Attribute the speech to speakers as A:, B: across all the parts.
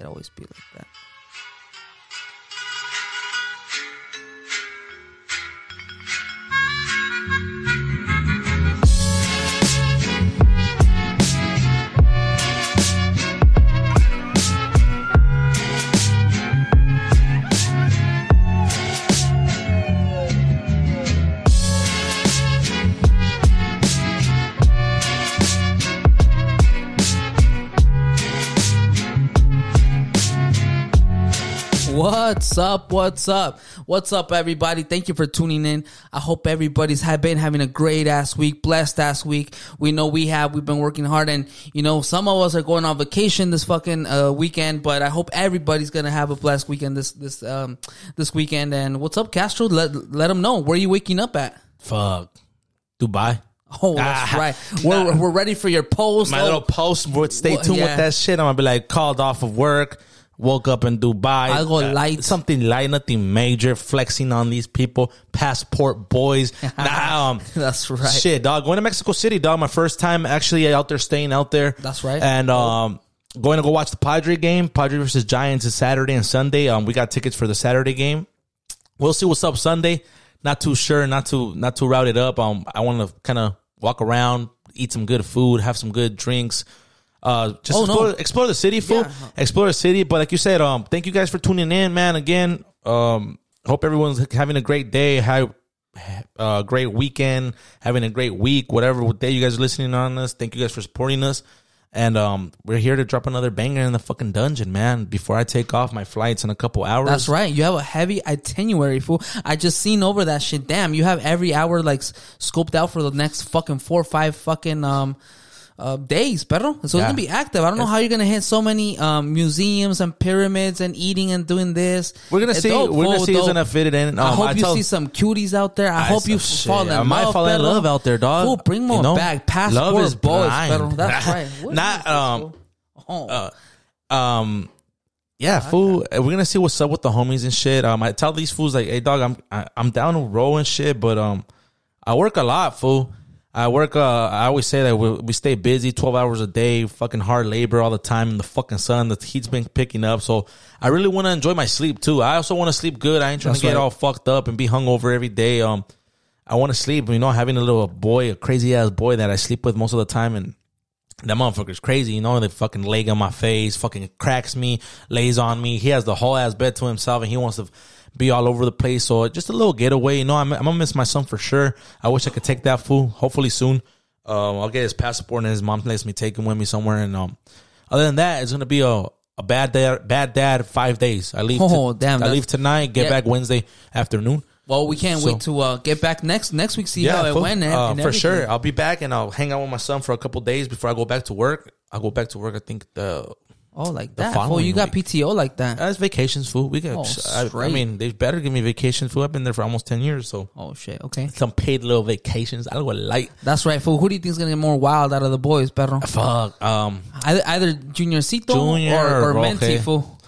A: It always be like that. What's up? What's up? What's up, everybody? Thank you for tuning in. I hope everybody's have been having a great ass week, blessed ass week. We know we have. We've been working hard, and you know some of us are going on vacation this fucking uh, weekend. But I hope everybody's gonna have a blessed weekend this this um this weekend. And what's up, Castro? Let let them know where you waking up at.
B: Fuck. Dubai.
A: Oh, that's
B: Ah,
A: right. We're we're ready for your post.
B: My
A: Oh,
B: little post would stay
A: Well,
B: tuned
A: yeah.
B: with that shit. I'm gonna be like called off of work, woke up in Dubai.
A: I go light.
B: Something light, nothing major, flexing on these people. Passport boys. nah, um,
A: That's right.
B: Shit, dog. Going to Mexico City, dog. My first time actually out there, staying out there.
A: That's right.
B: And um, going to go watch the Padre game. Padre versus Giants is Saturday and Sunday. Um, we got tickets for the Saturday game. We'll see what's up Sunday. Not too sure. Not too not too routed up. Um, I want to kind of walk around, eat some good food, have some good drinks. Uh, just
A: Oh, no.
B: explore, explore the city, fool.
A: Yeah.
B: Explore the city. But like you said, um, thank you guys for tuning in, man. Again, um, hope everyone's having a great day. Have a great weekend, having a great week, whatever day you guys are listening on us. Thank you guys for supporting us. And um, we're here to drop another banger in the fucking dungeon, man. Before I take off my flights in a couple hours.
A: That's right. You have a heavy itinerary, fool. I just seen over that shit. Damn, you have every hour like scoped out for the next fucking four or five fucking um uh, days, pero. So it's gonna be active. I don't know how you're gonna hit so many um museums and pyramids and eating and doing this.
B: We're gonna
A: It's
B: see.
A: dope,
B: we're gonna see who's
A: dope.
B: gonna fit it in.
A: I
B: Um,
A: hope you
B: tell-
A: see some cuties out there. I, hope you
B: shit,
A: fall in
B: I
A: love.
B: might fall in love out there, dog.
A: Fool, bring more
B: You know?
A: back. Passport
B: Love is
A: boys. That's right. What
B: Not, um.
A: Oh.
B: uh, um yeah fool uh, we're gonna see what's up with the homies and shit um i tell these fools like hey dog i'm I, i'm down to roll and shit but um i work a lot fool i work uh i always say that we, we stay busy 12 hours a day fucking hard labor all the time in the fucking sun the heat's been picking up so i really want to enjoy my sleep too i also want to sleep good i ain't trying
A: That's
B: to get
A: right.
B: all fucked up and be hungover every day um i want to sleep you know having a little boy a crazy ass boy that i sleep with most of the time and that motherfucker's crazy, you know. They fucking leg on my face, fucking cracks me, lays on me. He has the whole ass bed to himself, and he wants to be all over the place. So just a little getaway, you know. I'm, I'm gonna miss my son for sure. I wish I could take that fool. Hopefully soon. Um, I'll get his passport, and his mom lets me take him with me somewhere. And um, other than that, it's gonna be a a bad dad, bad dad. Five days. I leave.
A: Oh,
B: to-
A: damn,
B: I leave tonight. Get
A: Yeah.
B: back Wednesday afternoon.
A: Well, we can't
B: So-
A: wait to uh, get back next next week. See how it went. And,
B: Uh,
A: and
B: for
A: everything.
B: sure. I'll be back and I'll hang out with my son for a couple days before I go back to work. I'll go back to work. I think the
A: Oh, like
B: The
A: that.
B: Following
A: you got
B: week.
A: PTO like that.
B: That's vacations, fool. We got.
A: Oh,
B: I, I mean, they better give me vacations, fool. I've been there for almost ten years, so
A: Oh shit. Okay,
B: some paid little vacations. I go like.
A: that's right. Fool, who do you think is gonna get more wild out of the boys, perro?
B: Fuck. Um,
A: Either, either Juniorcito
B: Junior
A: or, or
B: or
A: Menti, fool.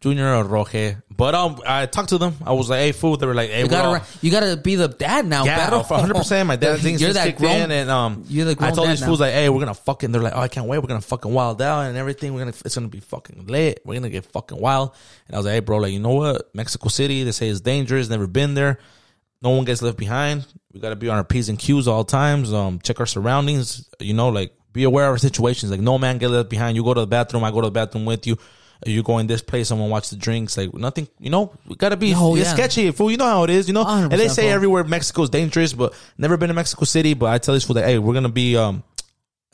B: Junior or Roque, but um, I talked to them. I was like, "Hey, fool." They were like, "Hey,
A: You gotta
B: all-
A: you gotta be the dad now,
B: Yeah,
A: perro.
B: 100. percent My dad thinks
A: you're that grown.
B: in, and um,
A: you're the
B: I
A: grown
B: told
A: dad
B: these
A: now.
B: fools like, "Hey, we're gonna fucking." They're like, "Oh, I can't wait. We're gonna fucking wild out and everything. We're gonna, it's gonna be fucking lit. We're gonna get fucking wild." And I was like, "Hey, bro, like, you know what? Mexico City, they say it's dangerous. Never been there. No one gets left behind. We gotta be on our p's and q's all times. Um, check our surroundings. You know, like be aware of our situations. Like, no man get left behind. You go to the bathroom, I go to the bathroom with you." You go in this place, someone watch the drinks, like nothing. You know, we gotta be
A: Oh,
B: it's
A: yeah.
B: sketchy, fool. You know how it is, you know. And they say
A: fool.
B: everywhere Mexico's dangerous, but never been to Mexico City. But I tell this fool that hey, we're gonna be um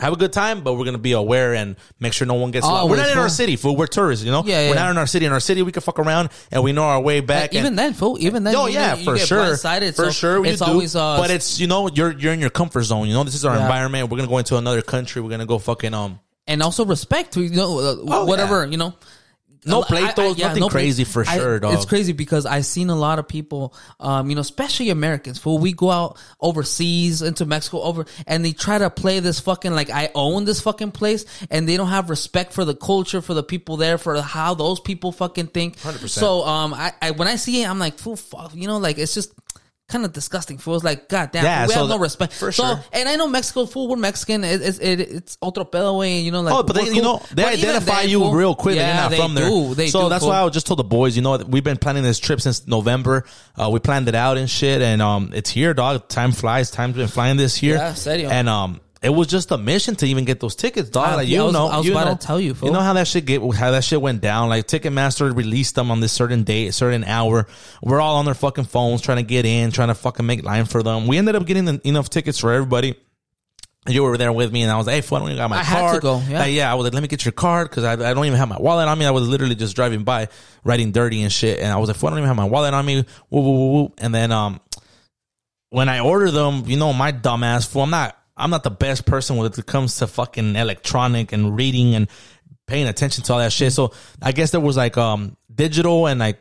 B: have a good time, but we're gonna be aware and make sure no one gets lost. We're not in our city, fool. We're tourists, you know.
A: Yeah, yeah
B: We're
A: yeah.
B: not in our city. In our city, we can fuck around and we know our way back.
A: even then, fool. Even then,
B: Oh
A: you,
B: yeah,
A: you
B: for
A: get
B: sure, for
A: so
B: sure.
A: It's
B: do.
A: always uh,
B: but it's you know you're you're in your comfort zone. You know this is our
A: Yeah.
B: environment. We're gonna go into another country. We're gonna go fucking um
A: and also respect to you know uh,
B: Oh,
A: whatever you know.
B: No
A: I-
B: pleitos,
A: I-
B: nothing
A: no
B: crazy for
A: I-
B: sure, dog.
A: It's crazy because I've seen a lot of people, um, you know, especially Americans, fool. We go out overseas into Mexico over, and they try to play this fucking like I own this fucking place, and they don't have respect for the culture, for the people there, for how those people fucking think.
B: 100%.
A: So, um, I, I when I see it, I'm like, fool, fuck, you know, like it's just kind of disgusting. Fool. It's like, God damn,
B: Yeah,
A: we
B: so
A: have no respect.
B: for
A: so,
B: sure.
A: and I know Mexico food. We're Mexican. It, it's it, it's otro pedo way. You know, like
B: Oh, but they,
A: we're
B: you know, they
A: But
B: identify you
A: fool,
B: real quick.
A: Yeah,
B: you're not
A: they
B: from there.
A: They
B: so
A: do,
B: that's
A: fool.
B: why I just told the boys, you know, we've been planning this trip since November. Uh, we planned it out and shit, and um, it's here, dog. Time flies. Time's been flying this year.
A: Yeah, serio.
B: And um, it was just a mission to even get those tickets, dog. Like
A: yeah,
B: you
A: I was-
B: know,
A: I was about
B: know,
A: to tell you.
B: You know how that shit get, how that shit went down. Like Ticketmaster released them on this certain date, certain hour. We're all on their fucking phones trying to get in, trying to fucking make line for them. We ended up getting enough tickets for everybody. You were there with me, and I was like, "Hey, fool, I don't even got my
A: I had to
B: card."
A: go, yeah.
B: Like, yeah, I was like, "Let me get your card," because I, I don't even have my wallet on me. I was literally just driving by, riding dirty and shit, and I was like, "Fool, I don't even have my wallet on me." Woo, woo, woo, woo. And then um, when I order them, you know, my dumbass fool, I'm not, I'm not the best person when it comes to fucking electronic and reading and paying attention to all that shit. So I guess there was like um digital and like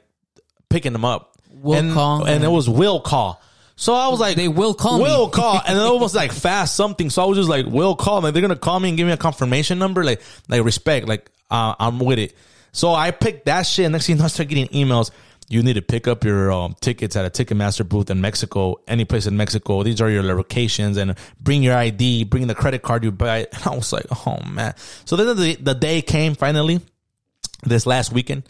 B: picking them up.
A: Will
B: and,
A: call.
B: and it was will call. So I was like,
A: They will call me.
B: Will call, and it was like fast something. So I was just like, will call. Like they're gonna call me and give me a confirmation number. Like, like respect. Like uh, I'm with it. So I picked that shit. And next thing you know, I start getting emails. You need to pick up your um, tickets at a Ticketmaster booth in Mexico, any place in Mexico. These are your locations, and bring your ID, bring the credit card you buy. And I was like, oh man. So then the, the day came finally this last weekend.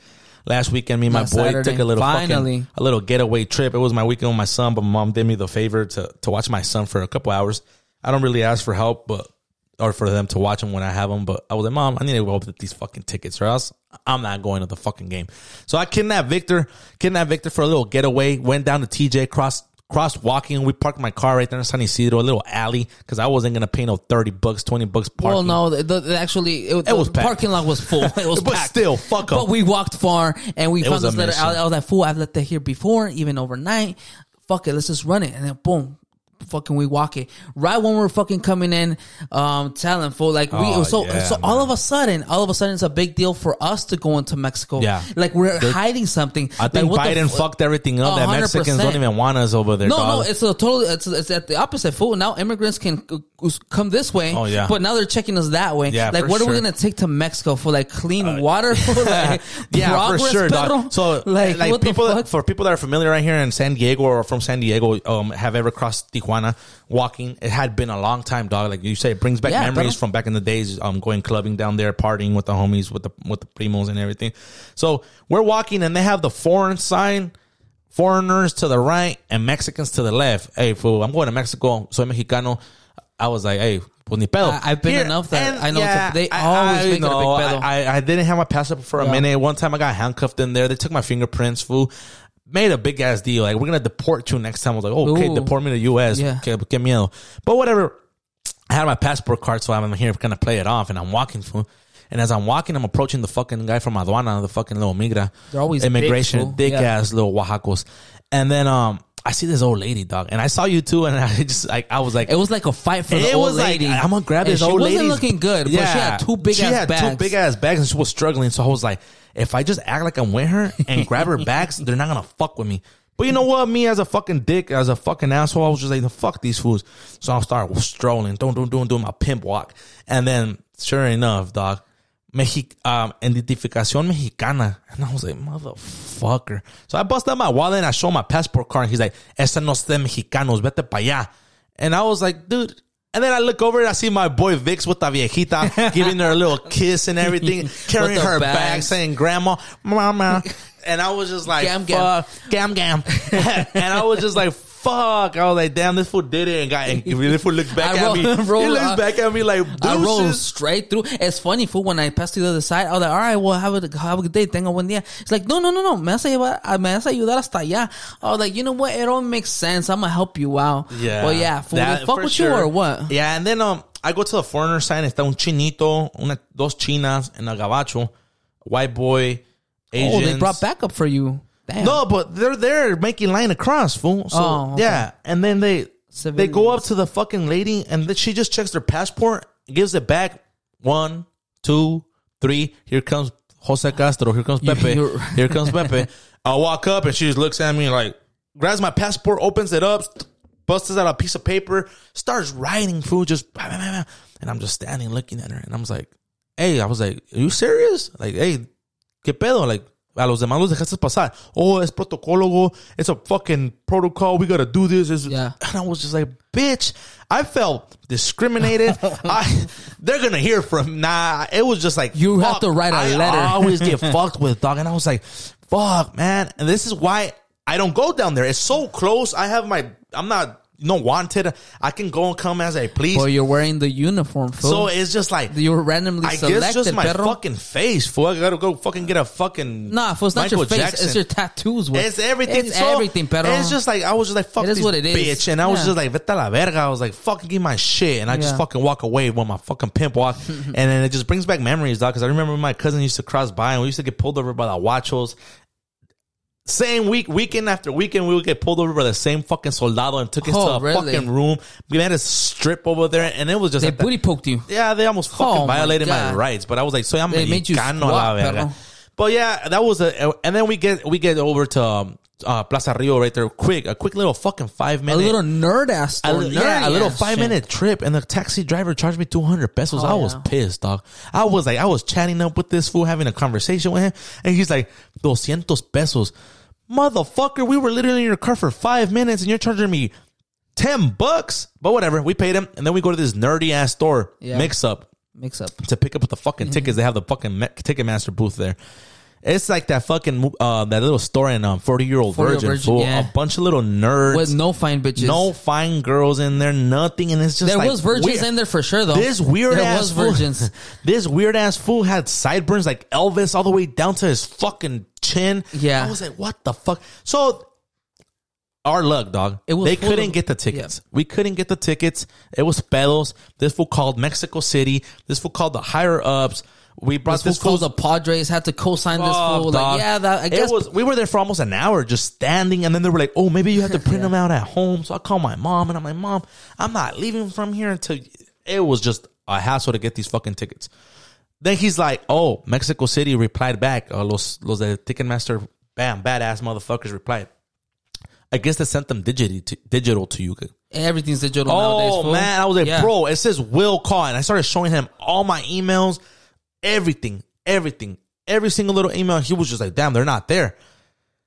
B: Last weekend, me and my
A: Last
B: boy
A: Saturday.
B: took a little
A: Finally.
B: fucking a little getaway trip. It was my weekend with my son, but my mom did me the favor to to watch my son for a couple hours. I don't really ask for help, but or for them to watch them when I have them. But I was like, Mom, I need to go up with these fucking tickets, or else I'm not going to the fucking game. So I kidnapped Victor, kidnapped Victor for a little getaway. Went down to TJ, cross cross walking. We parked my car right there in San Ysidro, a little alley, because I wasn't gonna pay no thirty bucks, twenty bucks parking.
A: Well, no, the, the, actually, it, the
B: was packed.
A: parking lot was full. It was
B: But
A: packed.
B: still, fuck 'em.
A: But we walked far and we
B: It
A: found this letter. I, I was like, fool, I've left it here before, even overnight. Fuck it, let's just run it. And then boom. Fucking we walk it right when we're fucking coming in, um, telling fool like we
B: Oh,
A: so
B: yeah,
A: so all of a sudden all of a sudden it's a big deal for us to go into Mexico.
B: Yeah.
A: like we're hiding something.
B: I think
A: like,
B: Biden
A: fu-
B: fucked everything up. That
A: 100%.
B: Mexicans don't even want us over there.
A: no,
B: dog.
A: no, it's a total. It's it's at the opposite. Fool. Now immigrants can come this way.
B: Oh, yeah.
A: But now they're checking us that way.
B: Yeah,
A: like
B: for
A: what are we
B: sure. Uh,
A: gonna take to Mexico for like clean water? For like
B: yeah,
A: progress,
B: for sure. Dog. So, like,
A: like,
B: people that, for people that are familiar right here in San Diego or from San Diego, um, have ever crossed Tijuana walking. It had been a long time, dog. Like you say, it brings back
A: Yeah,
B: memories from back in the days. Um, going clubbing down there, partying with the homies, with the with the primos and everything. So we're walking, and they have the foreign sign. Foreigners to the right and Mexicans to the left. Hey, fool, I'm going to Mexico. Soy Mexicano. I was like, hey, pues ni pedo.
A: I- I've been enough that I know it's a- they always make it a big
B: know,
A: pedo.
B: I, I, I didn't have my passport for a
A: Yeah.
B: minute. One time I got handcuffed in there. They took my fingerprints, fool. Made a big ass deal. Like, we're going to deport you next time. I was like, oh, okay,
A: Ooh.
B: deport me to the U.S.
A: Yeah.
B: Okay, que miedo. But whatever. I had my passport card, so I'm here kind of play it off, and I'm walking, through. And as I'm walking, I'm approaching the fucking guy from Aduana, the fucking little migra.
A: They're always
B: immigration,
A: big, Yeah.
B: ass little Oaxacos. And then um, I see this old lady, dog, and I saw you too, and I just like I was like,
A: It was like a fight for the
B: it
A: old
B: was
A: lady.
B: like I'm gonna grab
A: And
B: this old lady.
A: She wasn't looking good, but she had two big
B: she
A: ass
B: had
A: bags.
B: two big ass bags, and she was struggling. So I was like, if I just act like I'm with her and grab her bags, they're not gonna fuck with me. But you know what? Me as a fucking dick, as a fucking asshole, I was just like, fuck these fools. So I'll start strolling, doing, doing, doing, doing my pimp walk, and then sure enough, dog. Mexi- um, identificación mexicana. And I was like, motherfucker. So I bust out my wallet and I show my passport card. And he's like, esa no es de mexicanos, vete pa allá. And I was like, dude. And then I look over and I see my boy Vicz with the viejita giving her a little kiss and everything, carrying her bag, saying grandma, mama. And I was just like,
A: Gam, gam.
B: gam, gam. and I was just like, fuck. I was like, damn, this fool did it. And, got, and this fool looks back
A: I
B: at
A: roll-
B: me. he looks
A: uh,
B: back at me like,
A: I rolled straight through. It's funny, fool. When I passed to the other side, I was like, "All right, well, have a have a good day. Tenga buen día." It's like, "No, no, no, no. Me vas a llevar, uh, me vas a ayudar hasta allá." I was like, "You know what? It all makes sense. I'm gonna help you out."
B: Yeah.
A: Well, yeah, fool.
B: That-
A: fuck with
B: sure.
A: you or what?
B: Yeah, and then um, I go to the foreigner sign. Está un chinito, una, dos chinas, and a gabacho, white boy, Asians.
A: Oh, they brought backup for you. Damn.
B: No, but they're there making line across, fool. So
A: Oh, okay.
B: yeah, and then they they go up to the fucking lady, and then she just checks their passport, gives it back. One, two, three. Here comes Jose Castro. Here comes Pepe.
A: you're-
B: Here comes Pepe. I walk up, and she just looks at me like, grabs my passport, opens it up, busts out a piece of paper, starts writing food, just and I'm just standing looking at her, and I was like, "Hey," I was like, "Are you serious?" Like, "Hey, qué pedo?" Like, A los demás los dejaste pasar. Oh, es protocolo. It's a fucking protocol. We gotta do this. It's-
A: Yeah.
B: And I was just like, bitch, I felt discriminated. I, they're gonna hear from, nah, it was just like,
A: You have to write a
B: I
A: letter.
B: I always get fucked with, dog. And I was like, fuck, man. And this is why I don't go down there. It's so close. I have my, I'm not, you know, wanted. I can go and come as I please.
A: Boy, you're wearing the uniform, fool.
B: so it's just like,
A: you were randomly
B: I
A: selected,
B: guess just my
A: perro.
B: fucking face, fool. I gotta go fucking get a fucking
A: Nah, fool, it's not
B: Michael
A: your face.
B: Jackson.
A: It's your tattoos. Güey.
B: It's everything.
A: It's
B: So,
A: everything, perro.
B: It's just like I was just like fuck this
A: what it is.
B: bitch, and I was
A: Yeah.
B: just like vete la verga. I was like fucking give my shit, and I just
A: Yeah.
B: fucking walk away when my fucking pimp walk, and then it just brings back memories, dog. Because I remember my cousin used to cross by, and we used to get pulled over by the Wachos. Same week, weekend after weekend, we would get pulled over by the same fucking soldado and took us
A: Oh,
B: to a
A: really?
B: fucking room. We had a strip over there, and it was just
A: They
B: like that-
A: booty poked you.
B: yeah, they almost fucking
A: Oh, my
B: violated my,
A: God.
B: rights, but I was like, so I'm
A: They made you
B: mexicano la
A: squat,
B: verga.
A: perro.
B: But yeah, that was a, and then we get we get over to um, uh, Plaza Rio right there, quick, a quick little fucking five minute, A
A: little nerd ass
B: a li- yeah, a little five
A: shit.
B: minute trip, and the taxi driver charged me two hundred pesos.
A: Oh,
B: I was
A: yeah.
B: pissed, dog. I was like, I was chatting up with this fool, having a conversation with him, and he's like, doscientos pesos, motherfucker. We were literally in your car for five minutes, and you're charging me ten bucks. But whatever, we paid him, and then we go to this nerdy ass store,
A: Yeah.
B: Mixup
A: Mix up.
B: to pick up the fucking
A: Mm-hmm.
B: tickets. They have the fucking Ticketmaster booth there. It's like that fucking uh, that little store in um, Forty Year Old
A: 40 Year Old
B: Virgin,
A: Virgin,
B: fool.
A: yeah.
B: A bunch of little nerds,
A: With no fine bitches.
B: no fine girls in there, nothing, and it's just
A: There
B: like
A: was virgins
B: weird.
A: in there for sure, though.
B: This weird
A: there
B: ass
A: was
B: fool-
A: virgins.
B: this weird ass fool had sideburns like Elvis all the way down to his fucking chin.
A: Yeah.
B: I was like, what the fuck? So our luck, dog.
A: It was
B: they couldn't
A: of-
B: get the tickets. We couldn't get the tickets. It was pedos. This fool called Mexico City. This fool called the higher ups. We brought
A: This
B: this,
A: fool the Padres had to co-sign this
B: Fuck,
A: fool.
B: dog.
A: Like, yeah, that, I guess.
B: it was. We were there for almost an hour, just standing, and then they were like, "Oh, maybe you have to print them out at home." So I called my mom, and I'm like, "Mom, I'm not leaving from here until." It was just a hassle to get these fucking tickets. Then he's like, "Oh, Mexico City replied back. Uh, los los de Ticketmaster, bam, badass motherfuckers replied. I guess they sent them digitally to, digital to you.
A: everything's digital nowadays.
B: Oh
A: fool.
B: man, I was like,
A: Yeah.
B: bro, it says will call, and I started showing him all my emails, everything, everything, every single little email. He was just like, damn, they're not there.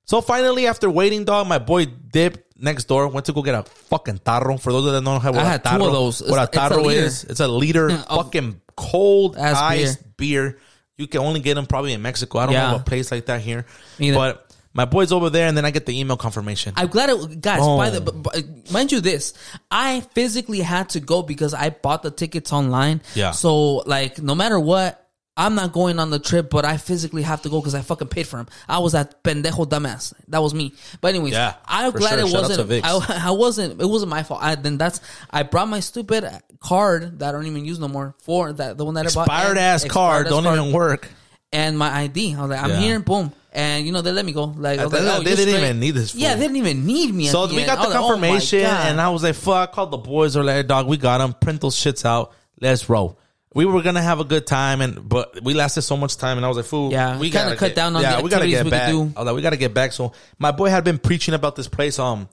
B: So finally, after waiting, dog, my boy Dip next door went to go get a fucking tarro. For those that don't know how what
A: I
B: a
A: had two
B: tarro,
A: of those.
B: what a
A: It's- it's a
B: tarro is, it's a liter
A: Of
B: fucking cold
A: ass
B: iced beer. You can only get them probably in Mexico. I don't
A: Yeah.
B: know a place like that here,
A: Neither.
B: but. My boy's over there, and then I get the email confirmation.
A: I'm glad it, guys.
B: Oh.
A: By the, but, but mind you, this I physically had to go because I bought the tickets online.
B: Yeah.
A: So like, no matter what, I'm not going on the trip, but I physically have to go because I fucking paid for them. I was that pendejo dumbass. That was me. But anyways,
B: Yeah,
A: I'm glad
B: sure.
A: it
B: Shout
A: wasn't. I, I wasn't. It wasn't my fault. I, then that's. I brought my stupid card that I don't even use no more for that the one that I bought.
B: Expired ass card
A: expired
B: don't
A: card
B: even work.
A: and my ID. I was like, I'm
B: Yeah.
A: here, boom. And you know, they let me go. Like, I was
B: They-
A: like, oh,
B: they didn't
A: straight.
B: even need this
A: Yeah, they didn't even need me. at
B: So we
A: end.
B: got the
A: was like, oh
B: confirmation, and I was like, "Fuck!" I called the boys. Or like, "Dog, we got them. Print those shits out. Let's roll." We were gonna have a good time, and but we lasted so much time, and I was like, "Fool,
A: Yeah,
B: we
A: kinda
B: gotta
A: cut
B: get-
A: down on
B: yeah,
A: the
B: we gotta
A: activities
B: get
A: we could
B: back."
A: do.
B: I was like, "We gotta get back." So my boy had been preaching about this place, um,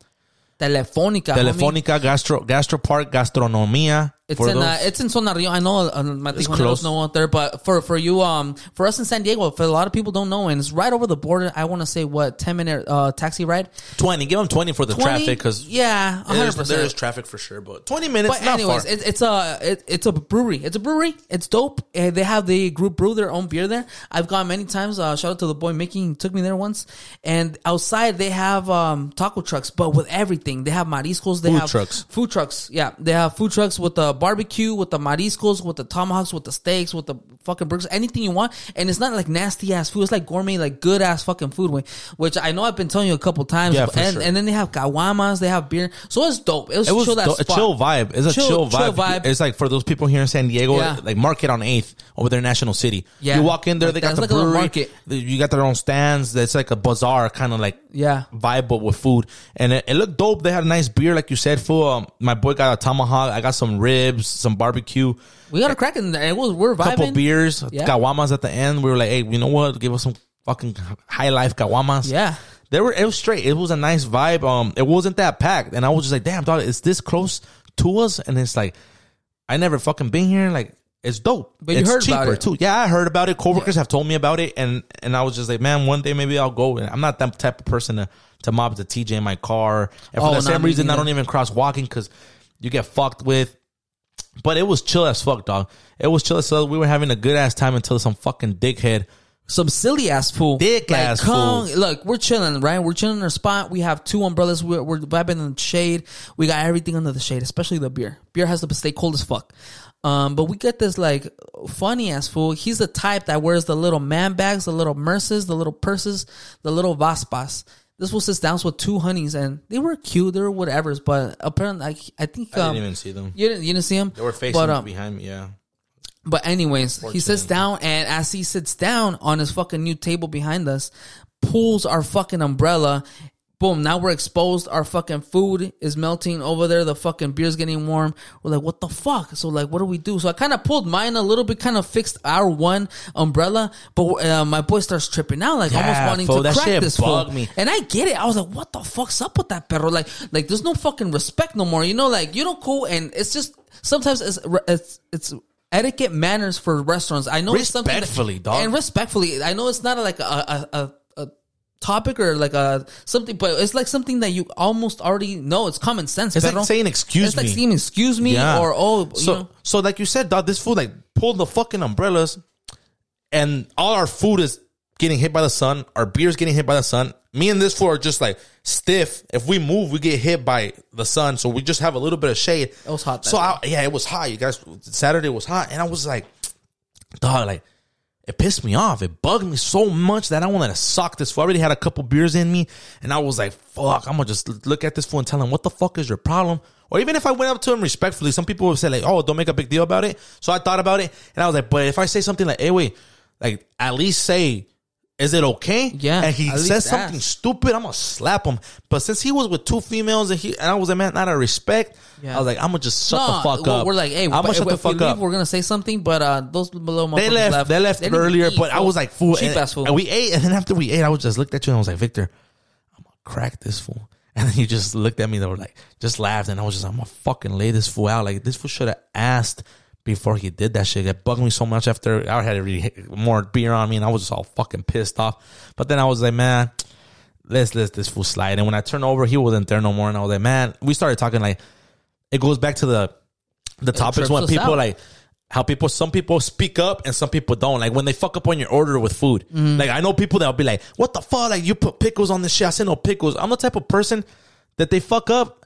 A: Telefónica. homie.
B: Telefonica Gastro Gastro Park Gastronomia.
A: It's in uh, it's in Zona Rio. I know uh,
B: close.
A: know out there, but for for you, um, for us in San Diego, for a lot of people don't know, and it's right over the border. I want to say what ten minute uh taxi ride.
B: twenty. Give them twenty for the
A: 20?
B: traffic because
A: yeah, hundred
B: there is traffic for sure. But twenty minutes,
A: But anyways, it, it's a it, it's a brewery. It's a brewery. It's dope. Uh, they have the group brew their own beer there. I've gone many times. Uh, shout out to the boy Mickey. He took me there once. And outside they have um, taco trucks, but with everything. They have mariscos. They
B: Food
A: have
B: trucks.
A: Food trucks. Yeah, they have food trucks with the barbecue, with the mariscos, with the tomahawks, with the steaks, with the fucking burgers, anything you want. And it's not like nasty ass food. It's like gourmet, like good ass fucking food. Which, I know I've been telling you a couple times.
B: Yeah, for
A: and,
B: sure.
A: and then they have caguamas. They have beer. So it's dope. It was,
B: It was
A: chill
B: do- a chill vibe. It's a
A: Chill-
B: chill,
A: chill
B: vibe.
A: vibe.
B: It's like for those people here in San Diego,
A: Yeah.
B: like Market on Eighth over there, in National City.
A: Yeah.
B: you walk in there, they got the
A: like
B: brewery.
A: market.
B: You got their own stands. It's like a bazaar kind of like
A: Yeah.
B: vibe, but with food, and it, it looked dope. They had a nice beer, like you said. Full. Um, my boy got a tomahawk. I got some ribs, some barbecue,
A: We got a crack in there. It was we're vibing.
B: couple beers,
A: Yeah.
B: caguamas at the end. We were like, hey, you know what? Give us some fucking high life caguamas.
A: Yeah.
B: They were it was straight. It was a nice vibe. Um, it wasn't that packed, and I was just like, damn, dog, it's this close to us, and it's like, I never fucking been here. Like, it's dope.
A: But you
B: it's
A: heard about it.
B: too. Yeah, I heard about it. Coworkers have told me about it, and and I was just like, man, one day maybe I'll go. And I'm not that type of person to to mob the TJ in my car. And for
A: Oh,
B: the same
A: me
B: reason, I don't even cross walking because you get fucked with. But it was chill as fuck, dog. It was chill as fuck. We were having a good ass time until some fucking dickhead.
A: some silly ass fool.
B: Dick ass
A: come-
B: fool.
A: Look, we're chilling, right? We're chilling in our spot. We have two umbrellas. We're, we're vibing in the shade. We got everything under the shade, especially the beer. Beer has to stay cold as fuck. Um, but we get this like funny ass fool. He's the type that wears the little man bags, the little merces, the little purses, the little vaspas. This was sits dance with two honeys, and they were cute. They were whatever's, but apparently, I, I think
B: I
A: um,
B: didn't even see them.
A: you didn't you didn't see them.
B: They were facing
A: but, um,
B: behind me. Yeah.
A: but anyways, he sits down, and as he sits down on his fucking new table behind us, pulls our fucking umbrella. Boom! Now we're exposed. Our fucking food is melting over there. The fucking beer's getting warm. We're like, what the fuck? So like, what do we do? So I kind of pulled mine a little bit, kind of fixed our one umbrella. But uh, my boy starts tripping out, like almost wanting
B: fool,
A: to crack this fool.
B: me.
A: And I get it. I was like, what the fuck's up with that perro? Like, like there's no fucking respect no more. You know, like you don't cool, and it's just sometimes it's it's it's etiquette manners for restaurants. I know it's something that-
B: Respectfully, dog.
A: and respectfully. I know it's not like a a, a, a topic or like a something, but it's like something that you almost already know. It's common sense.
B: It's like saying excuse me.
A: It's like saying excuse me
B: Yeah.
A: or oh, you
B: so
A: know.
B: so like you said, dog, this food like pulled the fucking umbrellas, and all our food is getting hit by the sun. Our beer's getting hit by the sun. Me and this fool are just like stiff. If we move, we get hit by the sun. So we just have a little bit of shade.
A: It was hot
B: So I, yeah, it was hot. You guys, Saturday was hot, and I was like, dog, like it pissed me off. It bugged me so much that I wanted to sock this fool. I already had a couple beers in me, and I was like, fuck, I'm gonna just look at this fool and tell him, what the fuck is your problem? Or even if I went up to him respectfully, some people would say like, oh, don't make a big deal about it. So I thought about it, and I was like, but if I say something like, hey, wait, like at least say, is it okay?
A: Yeah,
B: And he says something stupid, I'm gonna slap him. But since he was with two females and he and I was a man out of respect,
A: Yeah.
B: I was like, I'm gonna just shut the fuck up.
A: We're like, hey,
B: I'm gonna shut the
A: we
B: fuck
A: leave,
B: up.
A: we're gonna say something, but uh, those little
B: They
A: motherfuckers
B: left. They left
A: didn't
B: earlier,
A: eat,
B: but I was like, fool.
A: cheap
B: and,
A: ass fool.
B: and we ate, and then after we ate, I was just looked at you and I was like, Victor, I'm gonna crack this fool. And then you just looked at me. They were like, just laughed, and I was just, I'm gonna fucking lay this fool out. Like this fool should have asked before he did that shit. It bugged me so much after I had really more beer on me, and I was just all fucking pissed off. But then I was like, man, let's let this fool slide. And when I turned over, he wasn't there no more, and I was like, man, we started talking like it goes back to the the topics when people
A: out.
B: like how people some people speak up and some people don't like when they fuck up on your order with food
A: Mm-hmm.
B: like i know people that'll be like what the fuck like you put pickles on this shit i said no pickles i'm the type of person that they fuck up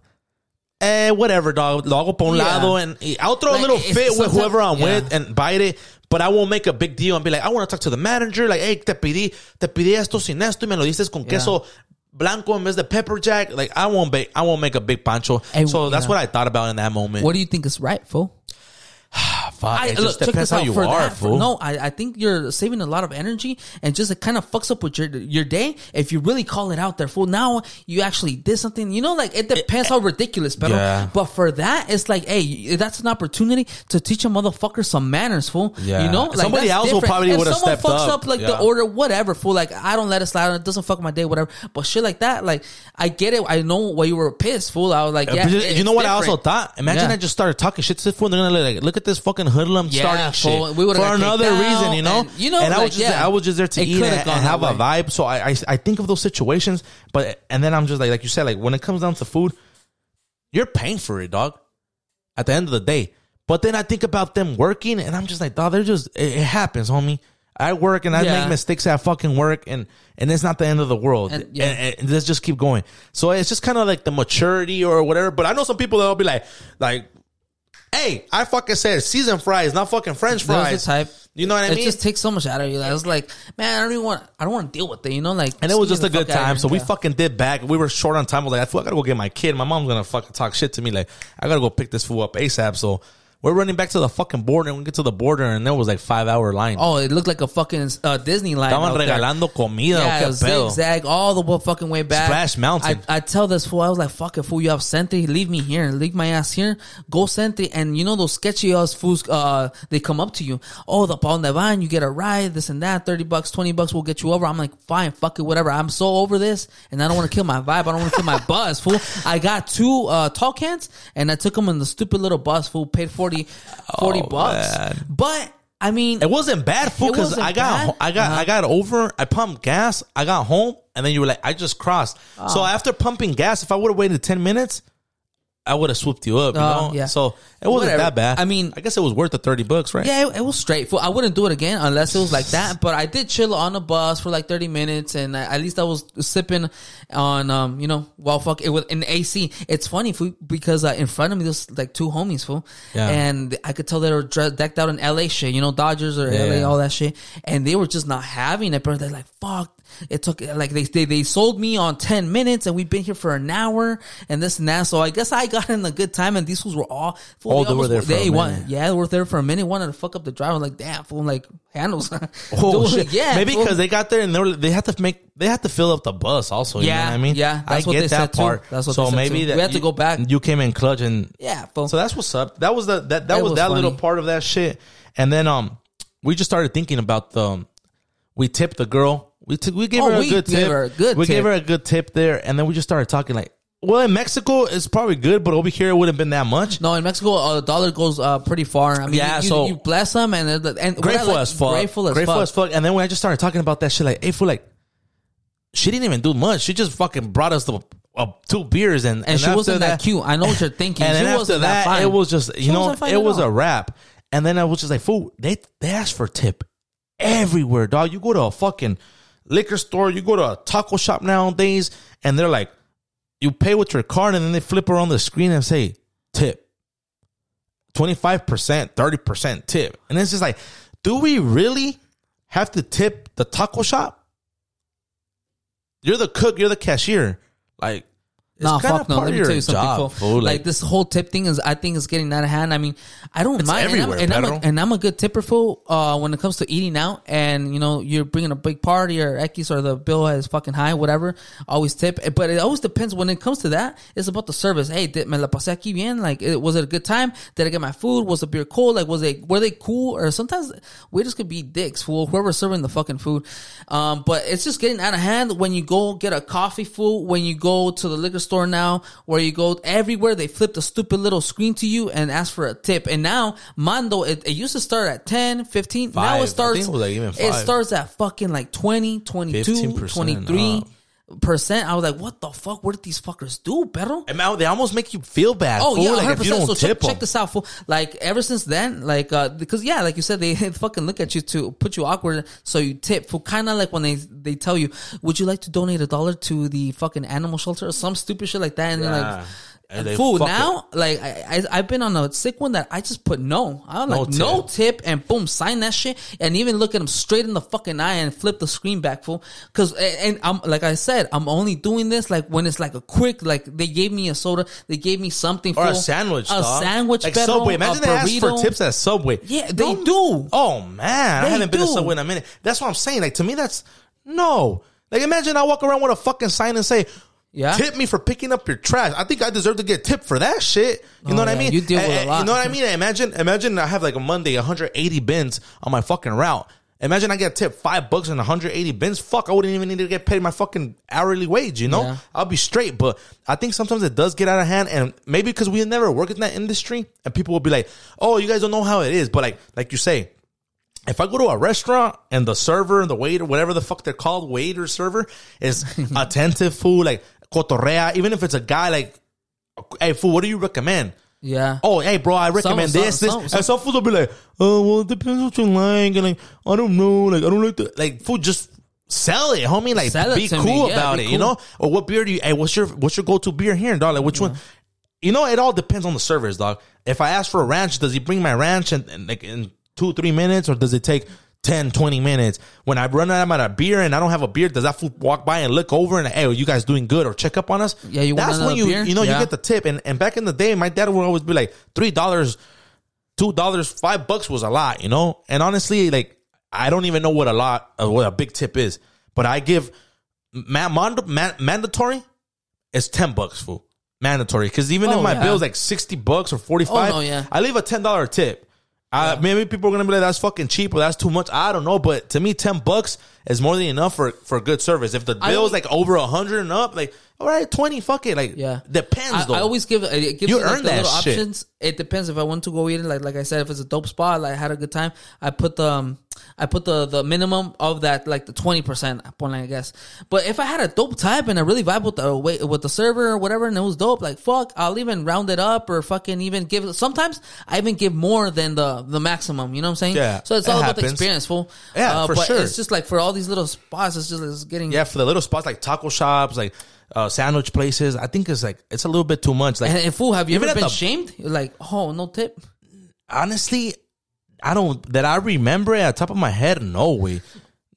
B: eh whatever dog lo hago pa un
A: Yeah.
B: lado and i'll throw
A: Like,
B: a little fit with whoever i'm
A: yeah.
B: with and bite it but I won't make a big deal and be like, I want to talk to the manager. Like, hey, te pedí, te pedí esto sin esto y me lo dices con queso blanco en vez de pepper jack. Like, I won't be, I won't make a big pancho.
A: Hey,
B: so that's what I thought about in that moment.
A: What do you think is right, fool?
B: Fuck,
A: I,
B: it
A: look,
B: just depends
A: this
B: how you
A: for
B: are,
A: that.
B: fool.
A: no, I, I think you're saving a lot of energy and just it kind of fucks up with your your day if you really call it out there, fool. Now you actually did something. You know, like it depends how ridiculous, but
B: Yeah.
A: but for that, it's like, hey, that's an opportunity to teach a motherfucker some manners, fool.
B: Yeah.
A: You know, like
B: Somebody else will
A: different.
B: probably
A: If
B: would've
A: someone
B: stepped
A: fucks
B: up.
A: up, like the order, whatever, fool. Like I don't let it slide. On it doesn't fuck my day, whatever. But shit like that, like I get it. I know why you were pissed, fool. I was like, uh, yeah,
B: But you- know what I also thought? Imagine
A: Yeah.
B: I just started talking shit to this fool. and They're gonna like, look at this fucking hoodlum
A: Yeah,
B: starting
A: fool.
B: shit
A: We
B: for another reason, you know.
A: and, you know,
B: and I was just
A: yeah.
B: I was just there to eat and, and have
A: that
B: a vibe. So I, I I think of those situations, but and then I'm just like like you said, like when it comes down to food, you're paying for it, dog. At the end of the day, but then I think about them working, and I'm just like, dog, they're just it, it happens, homie. I work and I
A: Yeah.
B: make mistakes at fucking work, and and it's not the end of the world.
A: And-
B: And,
A: yeah.
B: and- and let's just keep going. So it's just kind of like the maturity or whatever. But I know some people that'll be like, like, hey, I fucking said seasoned fries, not fucking French fries.
A: type.
B: You know what I
A: it
B: mean?
A: It just takes so much out of you. I was like, man, I don't even want. I don't want to deal with it. You know, like,
B: and it was just a good time. So we
A: Yeah.
B: fucking did back. We were short on time. I was like, I, feel I gotta go get my kid. My mom's gonna fucking talk shit to me. Like, I gotta go pick this fool up ASAP. So we're running back to the fucking border. And we get to the border, and there was like five hour line.
A: Oh, it looked like a fucking uh, Disney line.
B: Estaban
A: out there.
B: comida.
A: Yeah,
B: o qué pedo.
A: zigzag all the fucking way back.
B: Splash Mountain.
A: I, I tell this fool, I was like, fuck it, fool, you have SENTRI, leave me here, leave my ass here, go SENTRI. And you know those sketchy ass fools, uh, they come up to you. Oh, the Paul donde van, you get a ride, this and that, 30 bucks, 20 bucks, we'll get you over. I'm like, fine, fuck it, whatever. I'm so over this, and I don't want to kill my vibe. I don't want to kill my buzz, fool. I got two, uh, tall cans, and I took them in the stupid little bus, fool, paid 40 40, 40
B: Oh,
A: bucks.
B: man.
A: But I mean,
B: It wasn't bad food because I got
A: bad?
B: I got
A: Uh-huh.
B: I got over. I pumped gas. I got home, and then you were like, I just crossed. So
A: Oh.
B: after pumping gas, if I would have waited ten minutes, I would have swooped you up. You
A: Oh,
B: know,
A: yeah.
B: so it wasn't
A: Whatever.
B: that bad.
A: I mean-
B: I guess it was worth the thirty bucks, right?
A: Yeah, it, it was straight. I wouldn't do it again unless it was like that. But I did chill on the bus for like thirty minutes, and I, at least I was sipping on, um, you know, well, fuck it was in AC. It's funny fool, because uh, in front of me there's like two homies, fool,
B: Yeah.
A: and I could tell they were dressed, decked out in LA shit, you know, Dodgers or
B: Yeah.
A: LA, all that shit, and they were just not having it. But they're like, fuck. It took like they, they they sold me on ten minutes, and we've been here for an hour, and this and that. So I guess I got in a good time, and these fools were all. Fool,
B: Oh, they were there for a
A: they
B: minute.
A: yeah, they were there for a minute. Wanted to fuck up the driver. Like, damn, fool, like handles.
B: Oh
A: Dude,
B: shit!
A: yeah,
B: maybe because they got there and they were they had to make they had to fill up the bus also. You
A: Yeah,
B: know what I mean,
A: yeah, that's
B: I
A: what
B: get
A: they
B: that
A: said too.
B: part.
A: That's what
B: so
A: they said
B: maybe that
A: We had to go back.
B: You came in clutch and
A: yeah, fool.
B: So that's what's up. That was the that that
A: It
B: was,
A: was
B: that little part of that shit. And then um, we just started thinking about the. Um, we tipped the girl. We took we gave
A: Oh,
B: her a good tip.
A: a good
B: we
A: tip.
B: gave her a good tip there, and then we just started talking like, well, in Mexico it's probably good, but over here it wouldn't have been that much.
A: no, in Mexico, uh, the dollar goes uh, pretty far. I mean,
B: Yeah,
A: you,
B: so-
A: you bless them and and
B: Grateful
A: like-
B: as fuck.
A: Grateful as
B: Grateful
A: fuck.
B: as fuck. And then when I just started talking about that shit, like, hey, for like, she didn't even do much. She just fucking brought us the uh, two beers, and
A: and she wasn't that, cute. I know what you're thinking.
B: And
A: she
B: then after
A: wasn't
B: that,
A: fine.
B: it was just you
A: She
B: know, it was
A: all.
B: a wrap. And then I was just like, fool, they they asked for tip everywhere, dog. You go to a fucking liquor store, you go to a taco shop nowadays, and they're like, you pay with your card, and then they flip around the screen and say tip. 25%, 30% tip. And it's just like, do we really have to tip the taco shop? You're the cook, you're the cashier. Like, it's
A: Nah, fuck no. Let me tell you something.
B: job,
A: fool.
B: fool.
A: Like, this whole tip thing is, I think, is getting out of hand. I mean, I don't
B: It's
A: mind.
B: everywhere,
A: and, I'm, and, I'm a, and I'm a good tipper fool. Uh, when it comes to eating out, and you know, you're bringing a big party or X or the bill is fucking high, whatever. Always tip, but it always depends. When it comes to that, it's about the service. Hey, did me la pasé aquí bien? Like, it, was it a good time? Did I get my food? Was the beer cold? Like, was it were they cool? Or sometimes waiters could be dicks. Fool, whoever's serving the fucking food. Um, but it's just getting out of hand when you go get a coffee fool. When you go to the liquor store now, where you go everywhere, they flip the stupid little screen to you and ask for a tip. And now Mando, it, it used to start at 10, 15. Now
B: Five. I
A: it starts.
B: it like
A: It starts at fucking like 20, 22,
B: 15%,
A: 23
B: uh.
A: Percent. I was like, what the fuck? What did these fuckers do, perro?
B: And now they almost make you feel bad.
A: Oh
B: fool,
A: yeah,
B: like
A: hundred
B: if you
A: percent.
B: don't
A: So check, check this out, fool. Like ever since then, like uh, because yeah, like you said, they fucking look at you to put you awkward, so you tip. For kind of like when they they tell you, would you like to donate a dollar to the fucking animal shelter or some stupid shit like that, and
B: Yeah.
A: they're like.
B: And they
A: Fool now, like I, I, I've been on a sick one that I just put no. I'm
B: No
A: like no
B: tip.
A: tip, and boom, sign that shit, and even look at them straight in the fucking eye and flip the screen back, fool. Because and I'm like I said, I'm only doing this like when it's like a quick, like they gave me a soda, they gave me something,
B: or a sandwich,
A: a
B: dog.
A: sandwich,
B: like
A: perro,
B: Subway. Imagine they ask for tips at Subway.
A: Yeah, they do.
B: Oh man, I haven't been to. Subway in a minute. That's what I'm saying. Like to me, that's no. Like imagine I walk around with a fucking sign and say.
A: Yeah.
B: Tip me for picking up your trash. I think I deserve to get tipped for that shit. You know
A: Oh,
B: what I
A: yeah.
B: mean?
A: You deal with a lot.
B: You know what I mean? Imagine, imagine I have like a Monday, 180 bins on my fucking route. Imagine I get tipped five bucks and 180 bins. Fuck, I wouldn't even need to get paid my fucking hourly wage. You know,
A: Yeah.
B: I'll be straight. But I think sometimes it does get out of hand, and maybe because we never work in that industry, and people will be like, "Oh, you guys don't know how it is." But like, like you say, if I go to a restaurant and the server and the waiter, whatever the fuck they're called, waiter server is attentive, food like cotorrea, even if it's a guy like, hey, fool, what do you recommend?
A: Yeah.
B: Oh, hey, bro, I recommend
A: Some-
B: this,
A: some-
B: this.
A: some-
B: and some fools will be like, oh, well, it depends what you like. And like, I don't know. Like, I don't like the, like, food, just sell it, homie. Like,
A: Sell
B: be cool
A: Yeah,
B: about
A: be
B: it, you know? Or what beer do you, hey, what's your, what's your go-to beer here, dog? Like, which one? You know, it all depends on the servers, dog. If I ask for a ranch, does he bring my ranch and, in like in two, three minutes, or does it take 10, 20 minutes? When I run out of a beer and I don't have a beer, does that fool walk by and look over and hey, are you guys doing good or check up on us?
A: Yeah, you want
B: That's when you
A: beer?
B: you know
A: Yeah.
B: you get the tip. And and back in the day, my dad would always be like three dollars, two dollars, five bucks was a lot, you know. And honestly, like I don't even know what a lot, uh, what a big tip is, but I give ma- mand- ma- mandatory is ten bucks, fool. Mandatory because even if
A: Oh,
B: my
A: yeah.
B: bill's like sixty bucks or forty five,
A: Oh, no, yeah.
B: I leave a ten dollar tip. Uh, maybe people are gonna be like, "That's fucking cheap" or "That's too much." I don't know, but to me, ten bucks is more than enough for for good service. If the
A: I
B: bill is like over a hundred and up, like all right, twenty, fuck it, like
A: Yeah,
B: depends
A: I,
B: though.
A: I always give it gives
B: You
A: like
B: earn
A: the
B: that shit.
A: options. It depends if I want to go eat it. Like like I said, if it's a dope spot, like I had a good time. I put the um, I put the the minimum of that like the twenty percent. point I guess. But if I had a dope type and I really vibe with the with the server or whatever, and it was dope, like fuck, I'll even round it up or fucking even give. Sometimes I even give more than the the maximum. You know what I'm saying?
B: Yeah,
A: So it's
B: it
A: all about the experience, fool.
B: Yeah,
A: uh,
B: for
A: but
B: sure.
A: It's just like for all these little spots, it's just it's getting
B: yeah, for the little spots like taco shops, like uh, sandwich places, I think it's like it's a little bit too much. Like
A: And, and fool, have you ever been
B: the-
A: shamed? You're like, oh, no tip.
B: honestly, I don't that I remember it at the top of my head. No way,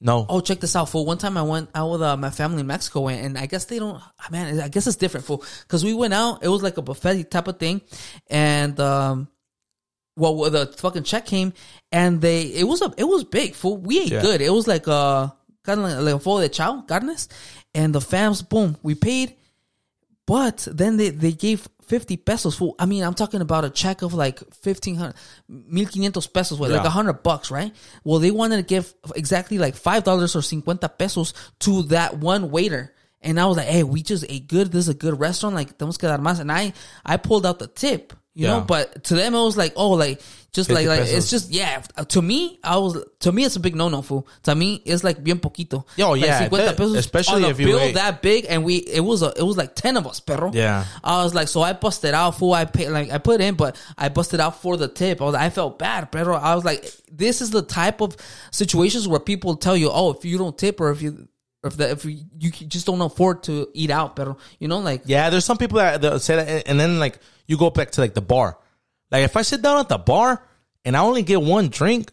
B: no.
A: Oh, check this out, fool. One time I went out with uh, my family in Mexico, and, and I guess they don't. ah, Man, I guess it's different, fool. Because we went out, it was like a buffet type of thing, and um, well, the fucking check came, and they it was a it was big, fool. We ate
B: Yeah.
A: good. It was like uh kind of like, like a full de carnes, and the fams, boom, we paid, but then they they gave. 50 pesos fool. I mean, I'm talking about a check of like 1500 1500 pesos, like
B: Yeah.
A: a hundred bucks, right? Well, they wanted to give exactly like five dollars or cincuenta pesos to that one waiter. And I was like, hey, we just ate good. This is a good restaurant. Like, tenemos que dar más. And I, I pulled out the tip, you know, but to them, it was like, oh, like, just like, like,
B: pesos.
A: it's just, yeah. Uh, to me, I was, to me, it's a big no no, fool. To me, it's like bien poquito.
B: Yo,
A: like
B: yeah,
A: 50 pesos
B: especially
A: on a
B: if you
A: bill
B: ate-
A: that big. And we, it was a, it was like 10 of us, perro.
B: Yeah.
A: I was like, so I busted out, fool. I paid, like, I put in, but I busted out for the tip. I was, I felt bad, pero I was like, this is the type of situations where people tell you, oh, if you don't tip or if you, if the, if you, you just don't afford to eat out, pero you know, like,
B: Yeah, there's some people that, that say that, and then like you go back to like the bar. Like if I sit down at the bar and I only get one drink,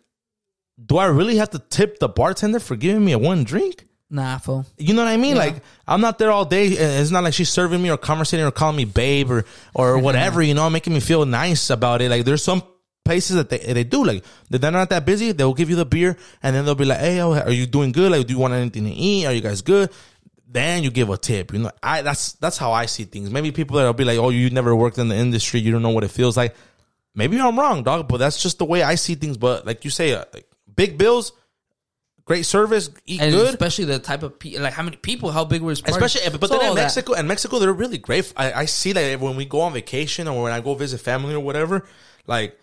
B: do I really have to tip the bartender for giving me a one drink?
A: nah, fool.
B: You know what I mean? Like I'm not there all day. It's not like she's serving me or conversating or calling me babe or or whatever. You know, making me feel nice about it. Like there's some places that they they do like they're not that busy. They'll give you the beer and then they'll be like, "Hey, are you doing good? Like, do you want anything to eat? Are you guys good?" Then you give a tip. You know, I that's that's how I see things. Maybe people that'll be like, "Oh, you never worked in the industry. You don't know what it feels like." Maybe I'm wrong, dog, but that's just the way I see things. But like you say, uh, like, big bills, great service, eat
A: And
B: good.
A: especially the type of people, like how many people, how big was
B: Especially, but
A: So
B: then in
A: that.
B: Mexico, and Mexico, they're really great. I, I see that when we go on vacation or when I go visit family or whatever, like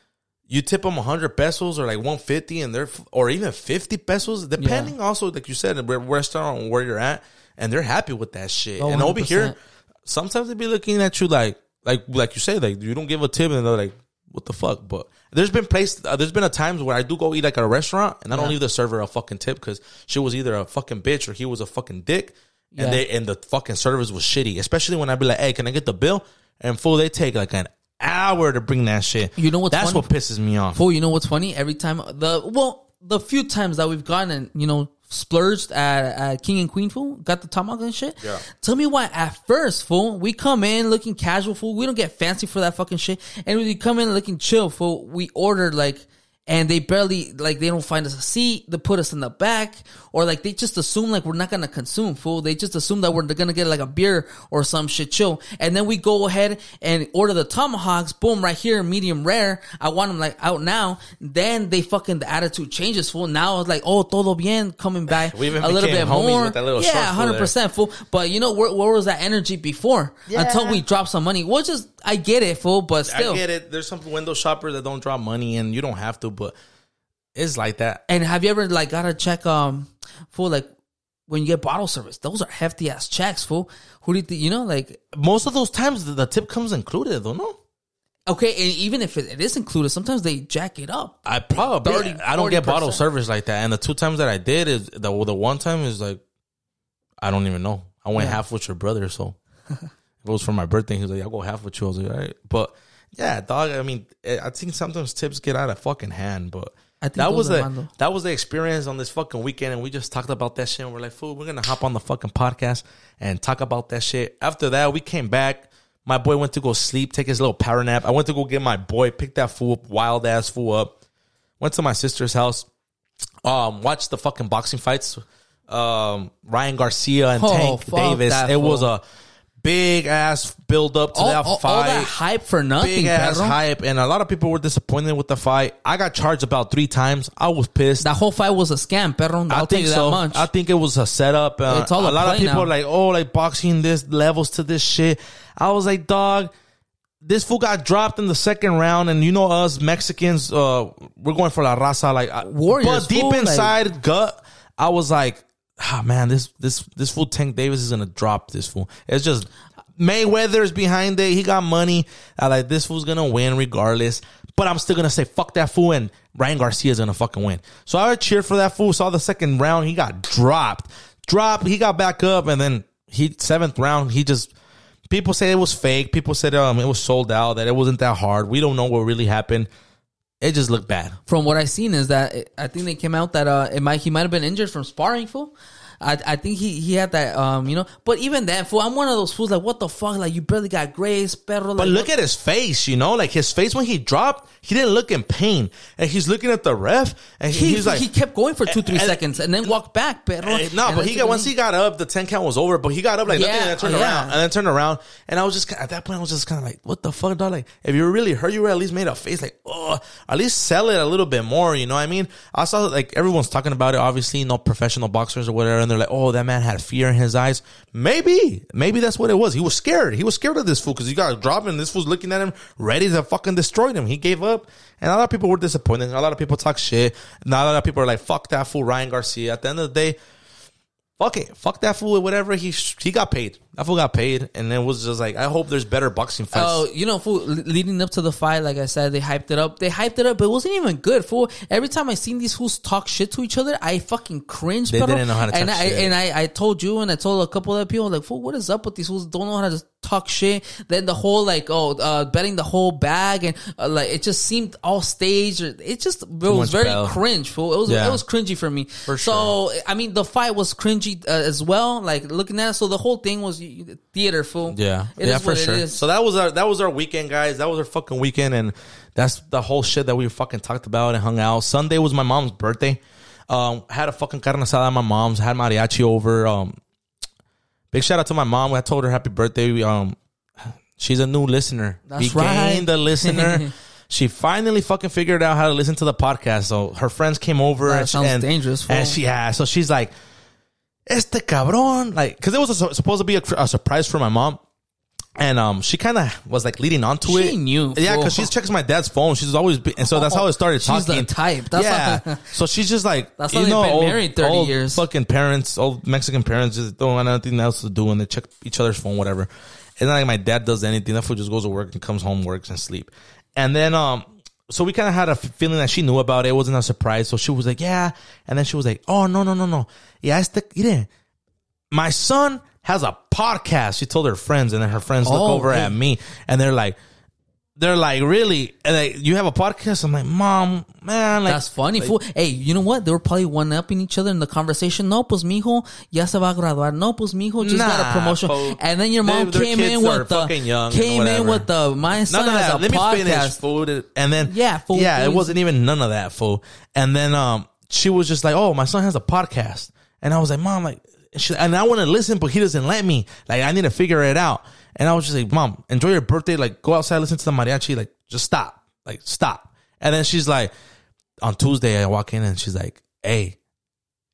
B: you tip them hundred pesos or like one fifty, and they're or even fifty pesos, depending. Also, like you said, where restaurant where you're at, and they're happy with that shit.
A: Oh,
B: and over here, sometimes they be looking at you like, like, like you say, like you don't give a tip, and they're like, "What the fuck?" But there's been place, uh, there's been a times where I do go eat like at a restaurant, and I don't leave the server a fucking tip because she was either a fucking bitch or he was a fucking dick,
A: Yeah.
B: and they and the fucking service was shitty. Especially when I'd be like, "Hey, can I get the bill?" And full, they take like an hour to bring that shit.
A: You know what's
B: That's
A: funny?
B: what pisses me off.
A: Fool, you know what's funny? Every time the well, the few times that we've gone and you know splurged at, at King and Queen fool, got the tomahawk and shit.
B: Yeah.
A: Tell me why at first fool we come in looking casual fool. We don't get fancy for that fucking shit, and we come in looking chill fool. We ordered like. And they barely like they don't find us a seat. They put us in the back, or like they just assume like we're not gonna consume fool. They just assume that we're gonna get like a beer or some shit chill. And then we go ahead and order the tomahawks. Boom, right here, medium rare. I want them like out now. Then they fucking the attitude changes fool. Now it's like oh todo bien coming back
B: We even
A: a little bit more.
B: with that little
A: yeah,
B: short fool
A: hundred
B: there.
A: percent fool. But you know where, where was that energy before? Yeah. Until we drop some money, which is I get it fool, but still.
B: I get it. There's some window shoppers that don't drop money, and you don't have to, but it's like that.
A: And have you ever like gotta check um for like when you get bottle service? Those are hefty ass checks, fool. Who do you think, you know like
B: Most of those times, the, tip comes included, though. No,
A: okay, and even if it, it is included, sometimes they jack it up.
B: I probably
A: 30,
B: I don't get
A: 40%.
B: bottle service like that. And the two times that I did is the the one time is like I don't even know. I went
A: Yeah.
B: half with your brother, so if it was for my birthday, he was like, "I'll go half with you." I was like, "All right," but yeah, dog. I mean, eh, I think sometimes tips get out of fucking hand, but.
A: I think
B: that was the that was the experience on this fucking weekend, and we just talked about that shit. And we're like, "Fool, we're gonna hop on the fucking podcast and talk about that shit." After that, we came back. My boy went to go sleep, take his little power nap. I went to go get my boy, pick that fool up, wild ass fool up. Went to my sister's house. Um, watched the fucking boxing fights. Um, Ryan Garcia and
A: Oh,
B: Tank Davis. It was a big ass build up to
A: all,
B: that
A: all-
B: fight.
A: all that hype for nothing,
B: big ass
A: perro.
B: hype, and a lot of people were disappointed with the fight. I got charged about three times. I was pissed.
A: That whole fight was a scam, perro. I'll
B: I think so.
A: much.
B: I think it was a setup. Uh,
A: It's all
B: a
A: a
B: lot of people
A: now.
B: are like, oh, like boxing this levels to this shit. I was like, dog, this fool got dropped in the second round, and you know us Mexicans, uh, we're going for la raza, like I-
A: Warriors,
B: But deep
A: fool, like-
B: inside gut, I was like, ah, man, this this this fool Tank Davis is gonna drop this fool. It's just Mayweather's behind it. He got money. I like this fool's gonna win regardless. But I'm still gonna say fuck that fool and Ryan Garcia's gonna fucking win. So I cheered for that fool. Saw the second round, he got dropped, dropped. He got back up, and then he seventh round, he just people say it was fake. People said um it was sold out. That it wasn't that hard. We don't know what really happened. It just looked bad.
A: from what I seen is that it, I think they came out that uh it might he might have been injured from sparring fool. I, I think he, he had that um you know but even then fool I'm one of those fools like what the fuck like you barely got grace perro
B: But
A: like,
B: look at his face, you know, like his face when he dropped, he didn't look in pain, and he's looking at the ref, and
A: he,
B: he's like,
A: he kept going for two three
B: and-
A: seconds and then walked back perro
B: Eh, No,
A: And
B: but he got once he got up, the ten count was over. But he got up like nothing,
A: Yeah,
B: and then turned
A: yeah.
B: around, and then turned around, and I was just at that point, I was just kind of like, "What the fuck, dog?" Like, if you were really hurt, you were at least made a face like, "Oh, at least sell it a little bit more." You know what I mean? I saw like everyone's talking about it. Obviously, no professional boxers or whatever, and they're like, "Oh, that man had fear in his eyes." Maybe, maybe that's what it was. He was scared. He was scared of this fool because he got dropped, and this was looking at him, ready to fucking destroy him. He gave up, and a lot of people were disappointed. A lot of people talk shit. Now a lot of people are like, "Fuck that fool, Ryan Garcia." At the end of the day fuck it, fuck that fool, whatever. He he got paid. That fool got paid, and it was just like I hope there's better boxing fights.
A: Oh, you know, fool, leading up to the fight, like I said, they hyped it up. They hyped it up, but it wasn't even good, fool. Every time I seen these fools talk shit to each other, I fucking cringe.
B: They didn't know how to
A: and
B: talk
A: I,
B: shit.
A: And I, I told you, and I told a couple other people, like, fool, what is up with these fools? Don't know how to talk shit. Then the whole like, oh, uh, betting the whole bag, and uh, like it just seemed all staged. It just it was very
B: bell.
A: cringe, fool. It was
B: Yeah.
A: it was cringy for me.
B: For
A: so I mean, the fight was cringy uh, as well. Like looking at it, so the whole thing was y- theater, fool.
B: yeah,
A: It
B: yeah,
A: is
B: for
A: what
B: sure.
A: is.
B: So that was our that was our weekend, guys. That was our fucking weekend, and that's the whole shit that we fucking talked about and hung out. Sunday was my mom's birthday. Um, had a fucking carne asada at my mom's. Had mariachi over. Um, big shout out to my mom. I told her happy birthday. We, um, she's a new listener.
A: That's
B: we
A: right.
B: gained a listener. she finally fucking figured out how to listen to the podcast. So her friends came over.
A: That
B: and she-
A: sounds
B: and,
A: dangerous, fool.
B: And she yeah. So she's like, "Este cabrón," like because it was a, supposed to be a, a surprise for my mom. And um, she kind of was like leading on to
A: She
B: it.
A: She knew,
B: yeah, because
A: fool.
B: she checks my dad's phone. She's always, be, and so that's how it started
A: She's the
B: talking.
A: type. That's
B: yeah,
A: how-
B: so she's just like,
A: That's
B: you
A: how
B: know,
A: been
B: old,
A: married 30
B: old
A: years.
B: Fucking parents, old Mexican parents, just don't have anything else to do, and they check each other's phone, whatever. It's not like my dad does anything. That fool just goes to work and comes home, works and sleep. And then, um, so we kind of had a feeling that she knew about it. It wasn't a surprise. So she was like, yeah. And then she was like, oh, no, no, no, no. Yeah, I stick, you didn't. my son has a podcast. She told her friends, and then her friends look
A: Oh,
B: over
A: hey.
B: at me, and they're like, they're like, really? And like, you have a podcast? I'm like, mom, man, like,
A: That's funny, fool. Hey, you know what? They were probably one upping each other in the conversation. No, pues mijo, ya se va a graduar. No, pues mijo, just got a promotion.
B: fool.
A: And then your mom
B: They-
A: came in with the came in with the my son
B: none of
A: has
B: that.
A: a
B: Let me
A: podcast.
B: finish, fool. And then
A: Yeah, fool,
B: yeah, it wasn't even none of that, fool. And then um, she was just like, "Oh, my son has a podcast," and I was like, "Mom, like," she, and I want to listen, but he doesn't let me. Like, I need to figure it out. And I was just like, "Mom, enjoy your birthday. Like, go outside, listen to the mariachi. Like, just stop. Like, stop." And then she's like, on Tuesday, I walk in and she's like, "Hey,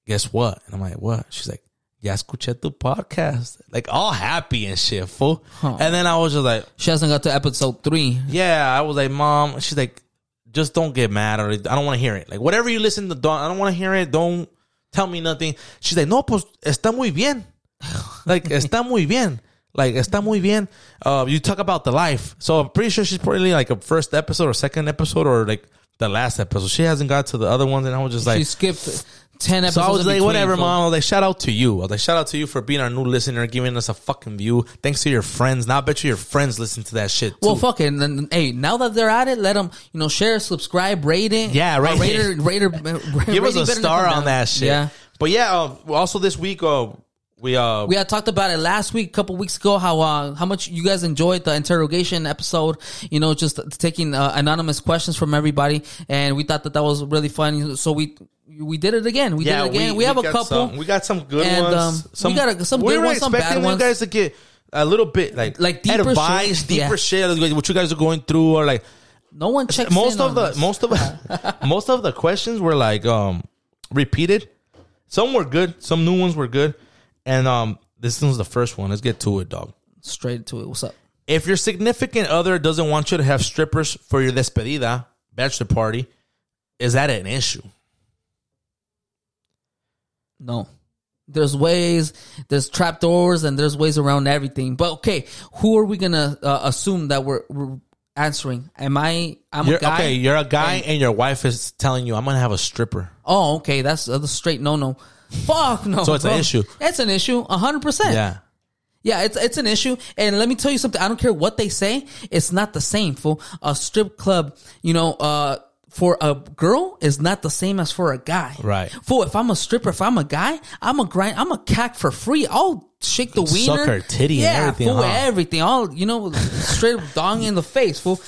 B: guess what?" And I'm like, "What?" She's like. Ya escuché tu podcast. Like all happy and shit, fool. And then I was just like,
A: She hasn't got to episode three.
B: yeah, I was like, mom. She's like, just don't get mad or I don't want to hear it. Like whatever you listen to, don't, I don't want to hear it. Don't tell me nothing. She's like, no, pues está muy bien. Like está muy bien. Like está muy bien. Uh, you talk about the life. So I'm pretty sure she's probably like a first episode or second episode or like the last episode. She hasn't got to the other ones, and I was just like,
A: she skipped ten episodes.
B: so I was like, whatever,
A: fool.
B: mom. I was like, shout out to you. I was like, shout out to you for being our new listener, giving us a fucking view. Thanks to your friends. Now I bet you your friends listen to that shit too.
A: Well, fuck it. And then, hey, now that they're at it, let them, you know, share, subscribe, rate it.
B: Yeah, right.
A: Uh, rate it, rate it,
B: Give us a star on that shit.
A: Yeah.
B: But yeah, uh, also this week, uh, we uh,
A: We had talked about it last week, a couple weeks ago, how uh, how much you guys enjoyed the interrogation episode. You know, just taking uh, anonymous questions from everybody, and we thought that that was really funny. So we we did it again. We
B: yeah,
A: did it again. We, have a couple.
B: Some, we got some good
A: And,
B: ones.
A: um, we got a- some
B: we
A: good ones, some bad
B: you
A: ones.
B: guys to get a little bit like
A: Like deeper
B: advice,
A: shit?
B: deeper
A: Yeah.
B: shit, like what you guys are going through, or like
A: No one checks
B: most of the
A: this.
B: most of most of the questions were like um repeated. Some were good, some new ones were good, and um this one's the first one. Let's get to it, dog.
A: straight to it. What's up?
B: If your significant other doesn't want you to have strippers for your despedida, bachelor party, is that an issue?
A: No. There's ways, there's trapdoors, and there's ways around everything. But okay, who are we gonna uh, assume that we're, we're answering? Am I? I'm
B: You're,
A: a guy.
B: okay, you're a guy and, your wife is telling you, I'm gonna have a stripper.
A: Oh, okay. That's a straight no no. Fuck no.
B: So it's an issue.
A: It's an issue. hundred percent.
B: Yeah.
A: Yeah, it's it's an issue. And let me tell you something. I don't care what they say. It's not the same. For a strip club, you know, uh, for a girl is not the same as for a guy.
B: Right.
A: For if I'm a stripper, if I'm a guy, I'm a grind. I'm a cack for free. I'll shake the wiener,
B: Suck her titty and
A: yeah,
B: everything,
A: fool,
B: huh?
A: everything. I'll you know straight up dong in the face. Fool.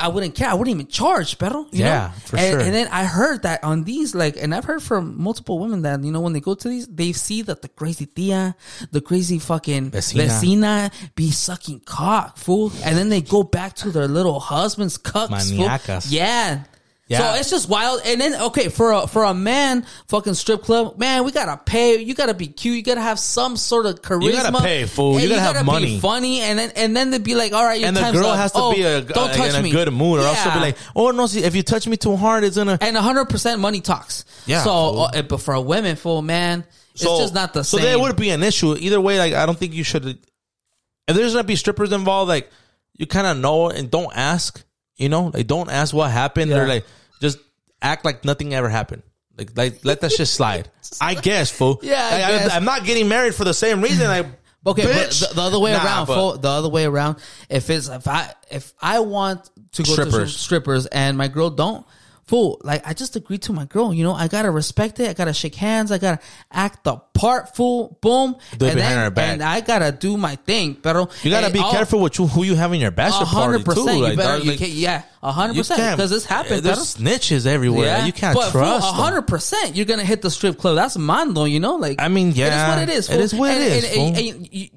A: I wouldn't care. I wouldn't even charge, pero you
B: Yeah,
A: know?
B: for
A: and,
B: sure.
A: And then I heard that on these, like, and I've heard from multiple women that you know when they go to these, they see that the crazy tia, the crazy fucking
B: Vecina.
A: vecina, be sucking cock, fool, and then they go back to their little husbands' cucks, fool. Yeah.
B: Yeah.
A: So it's just wild. And then okay, for a for a man fucking strip club, man, we gotta pay. You gotta be cute. You gotta have some sort of charisma.
B: You gotta pay, fool.
A: And
B: You gotta have
A: be
B: money.
A: funny, and then and then they'd be like, all right, your
B: And the girl
A: up.
B: has to
A: Oh,
B: be a,
A: don't
B: a-
A: touch
B: in
A: me.
B: a good mood, or else she'll be like, "Oh no, see, if you touch me too hard, it's gonna."
A: and hundred percent money talks.
B: Yeah,
A: So, uh, but for a women, fool, man, it's just not the
B: so
A: same.
B: there would be an issue either way. Like I don't think you should. If there's gonna be strippers involved, like you kind of know and don't ask. You know, like don't ask what happened.
A: Yeah.
B: Or like just act like nothing ever happened. Like like let that shit slide. I guess, fool.
A: Yeah, I
B: Like,
A: guess.
B: am not getting married for the same reason. I
A: Okay,
B: bitch.
A: but the, the other way
B: Nah,
A: around,
B: but-
A: fool, the other way around. If it's if I if I want to go to
B: Strippers.
A: stri- strippers and my girl don't, fool, like I just agreed to my girl. You know, I gotta respect it. I gotta shake hands. I gotta act the part, fool. Boom,
B: Do it
A: and
B: behind
A: then
B: her back.
A: and I gotta do my thing. Pero
B: You gotta
A: hey,
B: be
A: all-
B: careful with you, who you have in your bachelor
A: A
B: party
A: hundred
B: too.
A: You
B: Like,
A: better, you
B: like,
A: yeah, a hundred percent. because this happened.
B: Eh, there's
A: pero-
B: snitches everywhere. You can't
A: but
B: trust.
A: A hundred percent, you're gonna hit the strip club. That's mando, you know. Like
B: I mean, yeah,
A: it is what it is.
B: it
A: fool.
B: is what it
A: And-
B: is,
A: and-
B: fool.
A: and-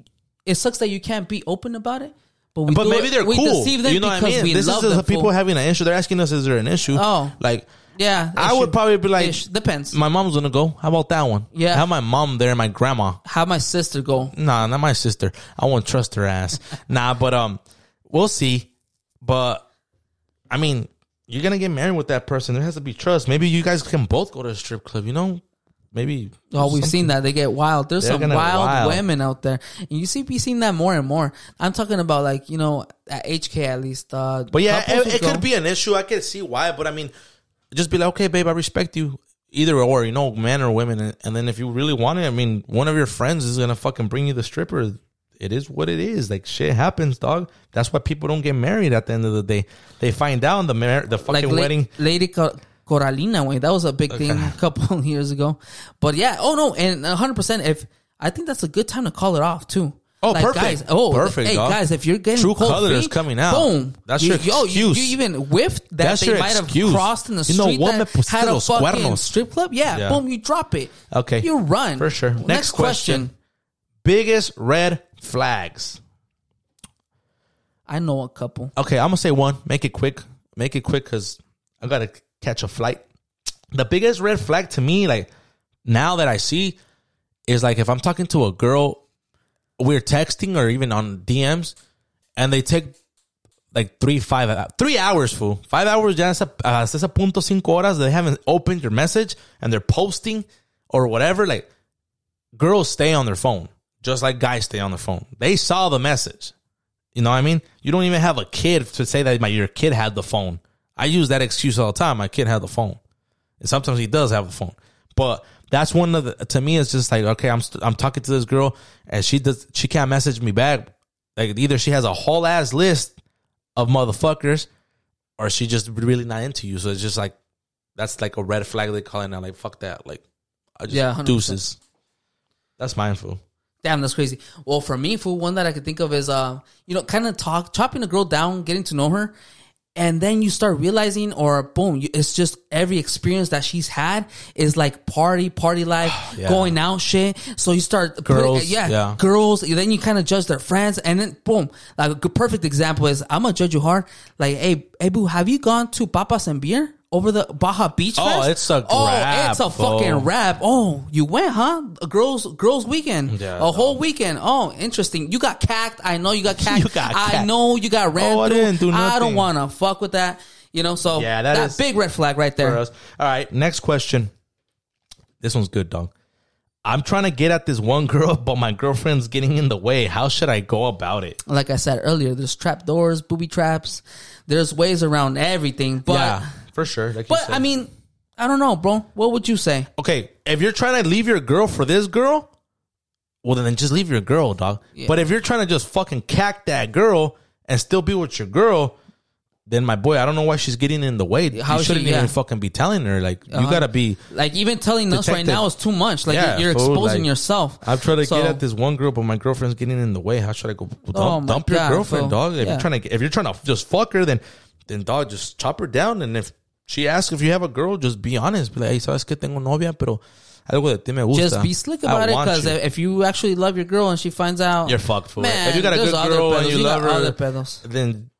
A: it sucks that you can't be open about it. But we
B: But maybe they're
A: we
B: cool.
A: deceive them
B: you know what I mean?
A: we
B: This
A: love
B: is the people
A: fool.
B: having an issue. They're asking us, is there an issue?
A: Oh.
B: like
A: Yeah,
B: I would probably be like,
A: it sh- depends.
B: my mom's gonna go. How about that one?
A: Yeah.
B: have my mom there and my grandma.
A: Have my sister go?
B: Nah, not my sister. I won't trust her ass. nah, but um, we'll see. But I mean, you're gonna get married with that person. There has to be trust. Maybe you guys can both go to a strip club. You know, maybe.
A: Oh, we've
B: something-
A: seen that they get wild. There's
B: They're
A: some wild,
B: wild.
A: women out there, and you see, be seeing that more and more. I'm talking about like you know at HK at least. Uh,
B: But yeah, it, it could be an issue. I can see why, but I mean, just be like, okay, babe, I respect you. Either or, you know, man or women. And, then if you really want it, I mean, one of your friends is gonna fucking bring you the stripper. It is what it is. Like shit happens, dog. That's why people don't get married at the end of the day. They find out the mar- the fucking
A: like
B: wedding.
A: Lady Coralina way. That was a big thing a couple of years ago. But yeah, oh no, and 100. percent If I think that's a good time to call it off too.
B: Oh,
A: like,
B: perfect.
A: Guys, oh,
B: Perfect,
A: Hey,
B: dog.
A: guys, if you're getting
B: True colors
A: feet,
B: coming out.
A: Boom.
B: That's
A: you,
B: your
A: yo, you,
B: excuse.
A: you even whiffed that
B: That's
A: they
B: your
A: might
B: excuse.
A: have crossed in the
B: You know,
A: street
B: one me
A: that had a fucking
B: cuernos.
A: strip club. Yeah,
B: Yeah.
A: boom, you drop it.
B: Okay.
A: you run
B: For sure.
A: Next,
B: Next
A: question.
B: question. Biggest red flags.
A: I know a couple.
B: Okay, I'm gonna say one. Make it quick. Make it quick because I gotta catch a flight. The biggest red flag to me, like now that I see, is like if I'm talking to a girl, we're texting or even on DMs, and they take like three, five, three hours, fool. Five hours, ya hasta, hasta ese punto cinco horas. They haven't opened your message and they're posting or whatever. Like girls stay on their phone, just like guys stay on their phone. They saw the message. You know what I mean? You don't even have a kid to say that my, your kid had the phone. I use that excuse all the time. My kid had the phone. And sometimes he does have a phone. But that's one of the, to me, it's just like, okay, I'm, st- I'm talking to this girl and she does, she can't message me back. Like either she has a whole ass list of motherfuckers or she just really not into you. So it's just like, that's like a red flag. They calling out like, fuck that. Like, I just
A: Yeah, 100%.
B: deuces. That's mindful.
A: Damn, that's crazy. Well, for me, for one that I could think of is, uh, you know, kind of talk, chopping a girl down, getting to know her, and then you start realizing, or boom, you- it's just every experience that she's had is like party, party life,
B: Yeah.
A: going out, shit. So you start putting-
B: Girls,
A: yeah,
B: yeah.
A: girls. Then you kind of judge their friends, and then boom, like a perfect example is I'm gonna judge you hard. Like, hey, hey, boo, have you gone to Papas and Beer? Over the Baja Beach
B: Oh,
A: Fest?
B: it's a grab, oh,
A: it's a fucking rap. Oh, you went, huh? A girls, girls weekend,
B: Yeah,
A: a whole weekend. Oh, interesting. You got cacked. I know you got cacked.
B: You got
A: I know you got ran
B: Oh, I
A: through.
B: do
A: I don't want to fuck with that. You know, so
B: Yeah, that
A: that
B: is-
A: big red flag right there.
B: All right, next question. This one's good, dog. I'm trying to get at this one girl, but my girlfriend's getting in the way. How should I go about it?
A: Like I said earlier, there's trap doors, booby traps. There's ways around everything. But,
B: yeah, for sure. Like you
A: but
B: said.
A: I mean, I don't know, bro. What would you say?
B: okay, if you're trying to leave your girl for this girl, well then just leave your girl, dog. But if you're trying to just fucking cack that girl and still be with your girl, then my boy, I don't know why she's getting in the way.
A: How
B: you shouldn't
A: yeah.
B: even fucking be telling her. Like you
A: Uh-huh.
B: gotta be.
A: Like even telling us right now is too much. Like
B: Yeah,
A: you're
B: fool,
A: exposing
B: like,
A: yourself.
B: I'm trying to
A: So-
B: get at this one girl, but my girlfriend's getting in the way. How should I go? Dump,
A: Oh my
B: dump your
A: God,
B: girlfriend,
A: fool.
B: dog. If
A: Yeah.
B: you're trying to, if you're trying to just fuck her, then then dog, just chop her down. And if she asks if you have a girl, just be honest. Be like, hey, sabes que tengo novia, pero algo de ti me gusta.
A: Just be slick
B: I
A: about it because if you actually love your girl and she finds out,
B: You're fucked, fool.
A: Man,
B: if you got a good girl and you,
A: You
B: love her,
A: pedos.
B: then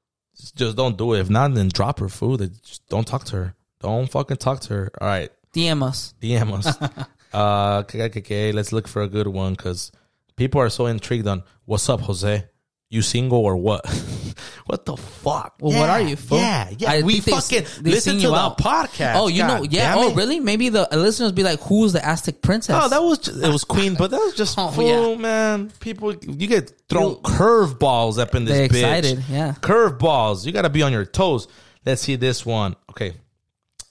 B: just don't do it. If not, then drop her, fool. Then Just don't talk to her. Don't fucking talk to her. All right.
A: DM us.
B: DM us. uh, okay, okay, okay, let's look for a good one because people are so intrigued on what's up, Jose. You single or what? what the fuck?
A: Well, what are you? Fool?
B: Yeah, yeah.
A: I
B: we
A: think they-
B: fucking
A: they
B: listen to
A: you
B: the
A: out.
B: podcast.
A: Oh, you know, yeah. Oh,
B: it.
A: really? Maybe the listeners be like, "Who's the Aztec princess?"
B: Oh, that was just, it was Queen, but that was just
A: Oh,
B: fool,
A: yeah.
B: man. People, you get thrown curveballs up in this
A: They're
B: bitch.
A: excited, yeah.
B: curveballs. You got to be on your toes. Let's see this one. Okay,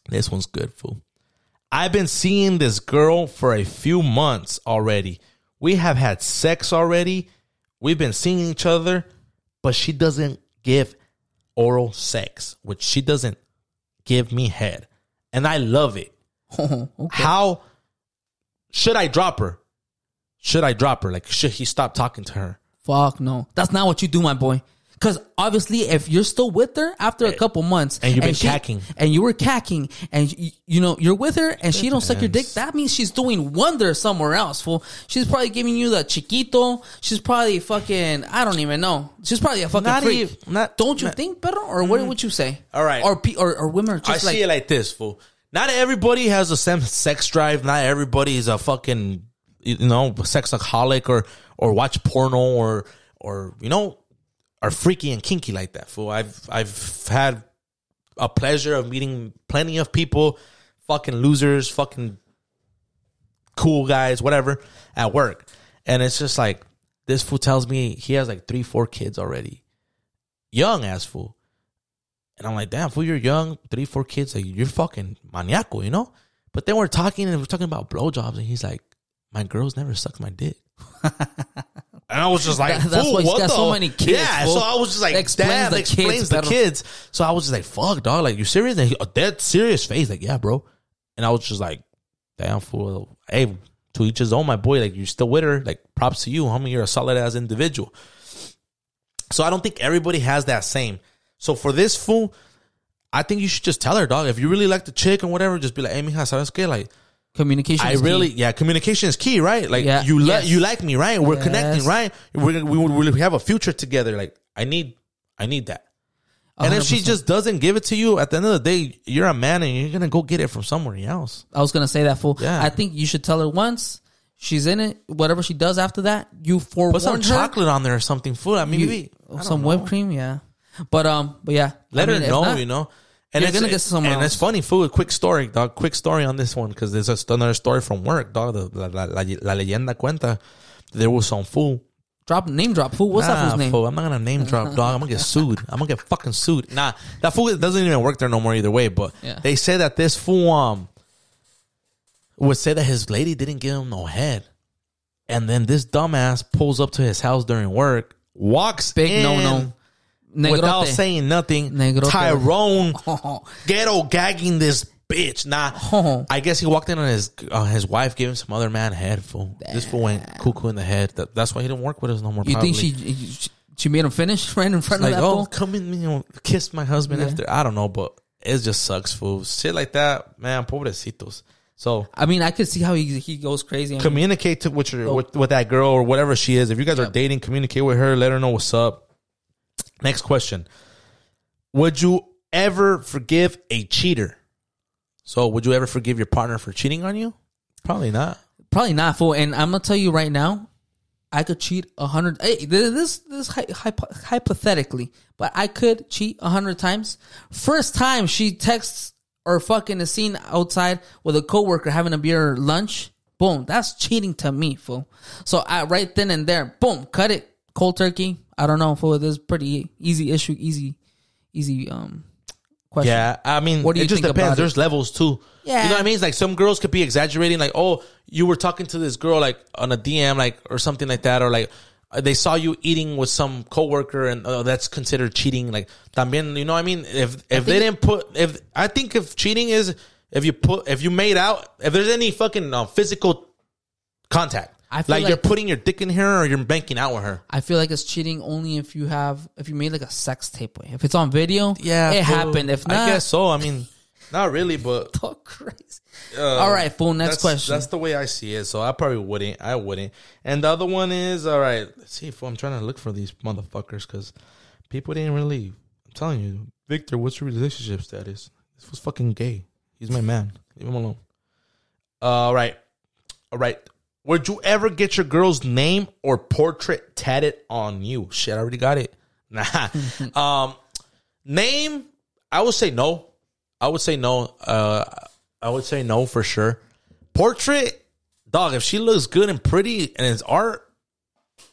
B: this one's good, fool. I've been seeing this girl for a few months already. We have had sex already. We've been seeing each other, but she doesn't give oral sex, which she doesn't give me head. And I love it.
A: okay.
B: How should I drop her? Should I drop her? Like, should he stop talking to her?
A: Fuck no. That's not what you do, my boy. Because obviously, if you're still with her after a couple months,
B: And you've been
A: she-
B: cacking.
A: and you were cacking, and you, you know you're with her, and she don't suck your dick, that means she's doing wonders somewhere else. Fool, she's probably giving you the chiquito. She's probably fucking. I don't even know. She's probably a fucking
B: Not
A: freak.
B: even- not-
A: don't you
B: not-
A: think, Pedro? Or what mm. would you say?
B: All right.
A: or pe- or, or women are
B: I
A: just like
B: see it like this, fool. Not everybody has the same sex drive. Not everybody is a fucking, you know, sexaholic or or watch porno or or you know, are freaky and kinky like that, fool. I've I've had a pleasure of meeting plenty of people, fucking losers, fucking cool guys, whatever, at work, and it's just like this fool tells me he has like three, four kids already, young ass fool. And I'm like, damn, fool, you're young, three, four kids, like you're fucking maniaco, you know? But then we're talking and we're talking about blowjobs, and he's like, my girls never sucked my dick. and I was just like,
A: That- that's
B: fool,
A: why he's
B: what
A: got
B: the?
A: so many kids,
B: Yeah,
A: fool.
B: so I was just like,
A: Explains
B: damn,
A: the
B: explains
A: kids
B: the kids. So I was just like, fuck, dog, like you serious? And he, a dead serious face, like, yeah, bro. And I was just like, damn, fool. Hey, to each his own, my boy. Like, you're still with her. Like, props to you, homie. You're a solid ass individual. So I don't think everybody has that same. So for this fool, I think you should just tell her, dog. If you really like the chick and whatever, just be like, hey, mija, sabes que? Like,
A: communication.
B: I
A: is key.
B: really, yeah, communication is key, right? Like,
A: Yeah.
B: you like,
A: Yes.
B: you like me, right? We're
A: Yes.
B: connecting, right? We're, we, we, we have a future together. Like, I need, I need that. And if she just doesn't give it to you, at the end of the day, you're a man and you're gonna go get it from somewhere else.
A: I was gonna say that fool.
B: Yeah.
A: I think you should tell her once. She's in it. Whatever she does after that, you forewarn
B: Put some
A: her.
B: chocolate on there or something. Food. I mean,
A: You-
B: maybe I
A: some
B: know.
A: whipped cream, yeah. But um, but yeah,
B: Let
A: I mean,
B: her know,
A: not-
B: you know. And
A: you're
B: it's
A: gonna get someone
B: And
A: else.
B: it's funny, food. Quick story, dog. Quick story on this one because there's just another story from work, dog. The, la, la, la, la leyenda cuenta. There was some fool.
A: Drop name drop fool. What's that fool's name?
B: fool, I'm not gonna name drop, dog. I'm gonna get sued. I'm gonna get fucking sued. Nah, that fool doesn't even work there no more either way. But
A: Yeah.
B: they say that this fool um would say that his lady didn't give him no head, and then this dumbass pulls up to his house during work, walks
A: Big
B: in
A: no no.
B: Without saying nothing.
A: Negrote.
B: Tyrone
A: Oh,
B: ghetto gagging this bitch. Nah,
A: Oh.
B: I guess he walked in on his uh, his wife giving some other man head. Fool, this fool went cuckoo in the head. That, that's why he didn't work with us no more.
A: you
B: probably.
A: think she, she She made him finish right in front
B: Like,
A: of that
B: oh,
A: fool.
B: come in, you know, kiss my husband
A: Yeah.
B: after. I don't know, but it just sucks, fool. Shit like that, man. Pobrecitos. So
A: I mean, I could see how he he goes crazy. I mean,
B: communicate to with,
A: Oh.
B: your, with with that girl or whatever she is. If you guys are dating, communicate with her. Let her know what's up. Next question: Would you ever forgive a cheater? So, would you ever forgive your partner for cheating on you? Probably not.
A: Probably not fool. And I'm gonna tell you right now, I could cheat a hundred. Hey, this this hy- hypo- hypothetically, but I could cheat a hundred times. First time she texts or fucking is seen outside with a coworker having a beer or lunch. Boom, that's cheating to me, fool. So I right then and there, boom, cut it, cold turkey. I don't know, fool. This is pretty easy issue, easy, easy um question.
B: Yeah, I mean,
A: What do you
B: it just
A: think
B: depends.
A: about it?
B: There's levels too.
A: Yeah.
B: you know what I mean. It's like some girls could be exaggerating, like, oh, you were talking to this girl like on a DM, like or something like that, or like they saw you eating with some coworker, and uh, that's considered cheating. Like, también, you know what I mean? If if they didn't put, if I think if cheating is if you put, if you made out, if there's any fucking uh, physical contact,
A: I feel
B: like,
A: like-
B: you're putting your dick in her or you're banking out with her.
A: I feel like it's cheating only if you have if you made like a sex tape. If it's on video,
B: Yeah,
A: it
B: fool.
A: happened. If not,
B: I guess so. I mean, not really, but
A: talk crazy. Uh, all right, fool. Next
B: that's,
A: question.
B: That's the way I see it. So I probably wouldn't. I wouldn't. And the other one is all right. Let's see if I'm trying to look for these motherfuckers because people didn't really. I'm telling you, Victor, what's your relationship status? This was fucking gay. He's my man. Leave him alone. Uh, all right, all right. Would you ever get your girl's name or portrait tatted on you? Shit, I already got it. Nah. um, name. I would say no. I would say no. Uh, I would say no for sure. Portrait, dog. If she looks good and pretty and it's art,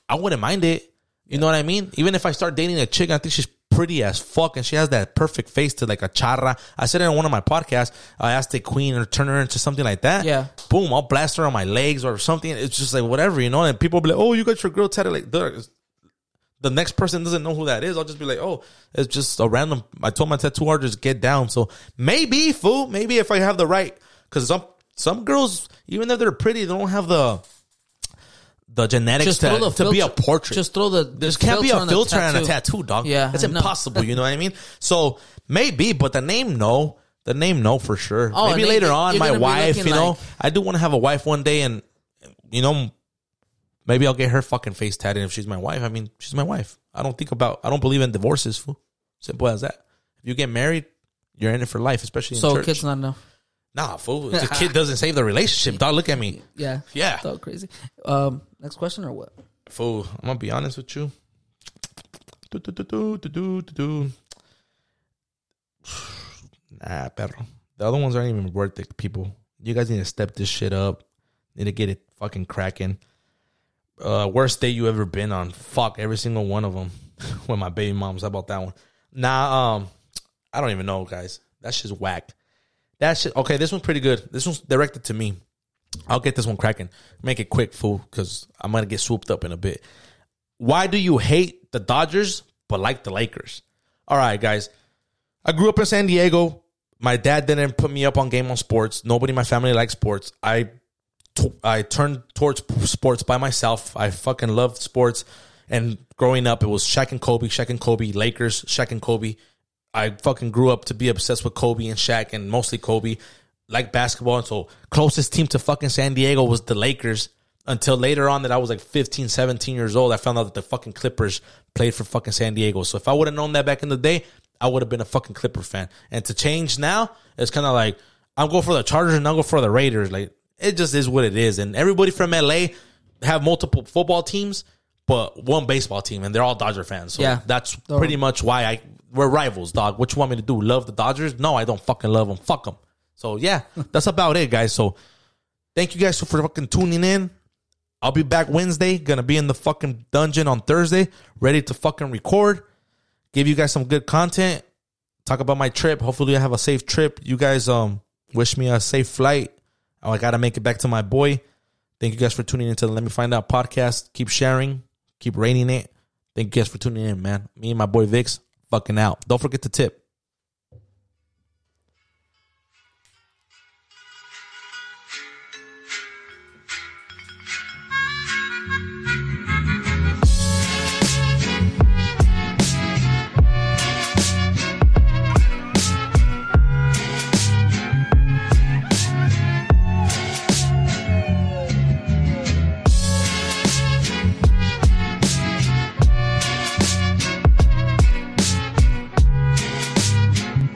B: I wouldn't mind it. You know what I mean? Even if I start dating a chick, I think she's pretty as fuck and she has that perfect face to like a charra. I said it on one of my podcasts. I asked the queen or turn her into something like that.
A: Yeah.
B: Boom, I'll blast her on my legs or something. It's just like whatever, you know. And people be like, "Oh, you got your girl tatted like the next person doesn't know who that is, I'll just be like, oh, it's just a random. I told my tattoo artist get down. So maybe, fool, maybe if I have the right, because some some girls, even if they're pretty, they don't have the the genetics
A: Just
B: to,
A: the
B: to be a portrait.
A: Just throw the.
B: there can't be a
A: on
B: filter and a tattoo, dog.
A: Yeah,
B: it's impossible. you know what I mean? So maybe, but the name, no. The name, no, for sure.
A: Oh,
B: maybe later
A: then
B: on, my wife. You know,
A: like-
B: I do want to have a wife one day, and you know, maybe I'll get her fucking face tatted if she's my wife. I mean, she's my wife. I don't think about. I don't believe in divorces. Fool. Simple as that. If you get married, you're in it for life, especially in
A: So
B: church.
A: kids not enough.
B: nah, fool. The kid doesn't save the relationship. Dog, look at me.
A: Yeah.
B: Yeah.
A: So crazy. Um. Next question or what?
B: Fool, I'm gonna be honest with you. Do, do, do, do, do, do. Nah, perro. The other ones aren't even worth it, people. You guys need to step this shit up. Need to get it fucking cracking. Uh, worst day you ever been on? Fuck every single one of them. With my baby moms, how about that one? Nah, um, I don't even know, guys. That shit's whack. That shit. Okay, this one's pretty good. This one's directed to me. I'll get this one cracking. Make it quick, fool, because I'm gonna get swooped up in a bit. Why do you hate the Dodgers but like the Lakers? All right, guys. I grew up in San Diego. My dad didn't put me up on game on sports. Nobody in my family likes sports. I t- I turned towards sports by myself. I fucking loved sports. And growing up, it was Shaq and Kobe, Shaq and Kobe, Lakers, Shaq and Kobe. I fucking grew up to be obsessed with Kobe and Shaq and mostly Kobe. Like basketball. And so closest team to fucking San Diego was the Lakers. Until later on that I was like 15, 17 years old, I found out that the fucking Clippers played for fucking San Diego. So if I would have known that back in the day, I would have been a fucking Clipper fan. And to change now, it's kind of like I'm going for the Chargers and I'll go for the Raiders. Like it just is what it is. And everybody from LA have multiple football teams, but one baseball team, and they're all Dodger fans. So
A: Yeah.
B: that's pretty much why I we're rivals, dog. What you want me to do? Love the Dodgers? No, I don't fucking love them. Fuck them. So yeah, that's about it, guys. So thank you guys for fucking tuning in. I'll be back Wednesday. Gonna be in the fucking dungeon on Thursday, ready to fucking record, give you guys some good content, talk about my trip. Hopefully, I have a safe trip. You guys, um, wish me a safe flight. Oh, I gotta make it back to my boy. Thank you guys for tuning into the Let Me Find Out podcast. Keep sharing, keep rating it. Thank you guys for tuning in, man. Me and my boy Vicz, fucking out. Don't forget to tip.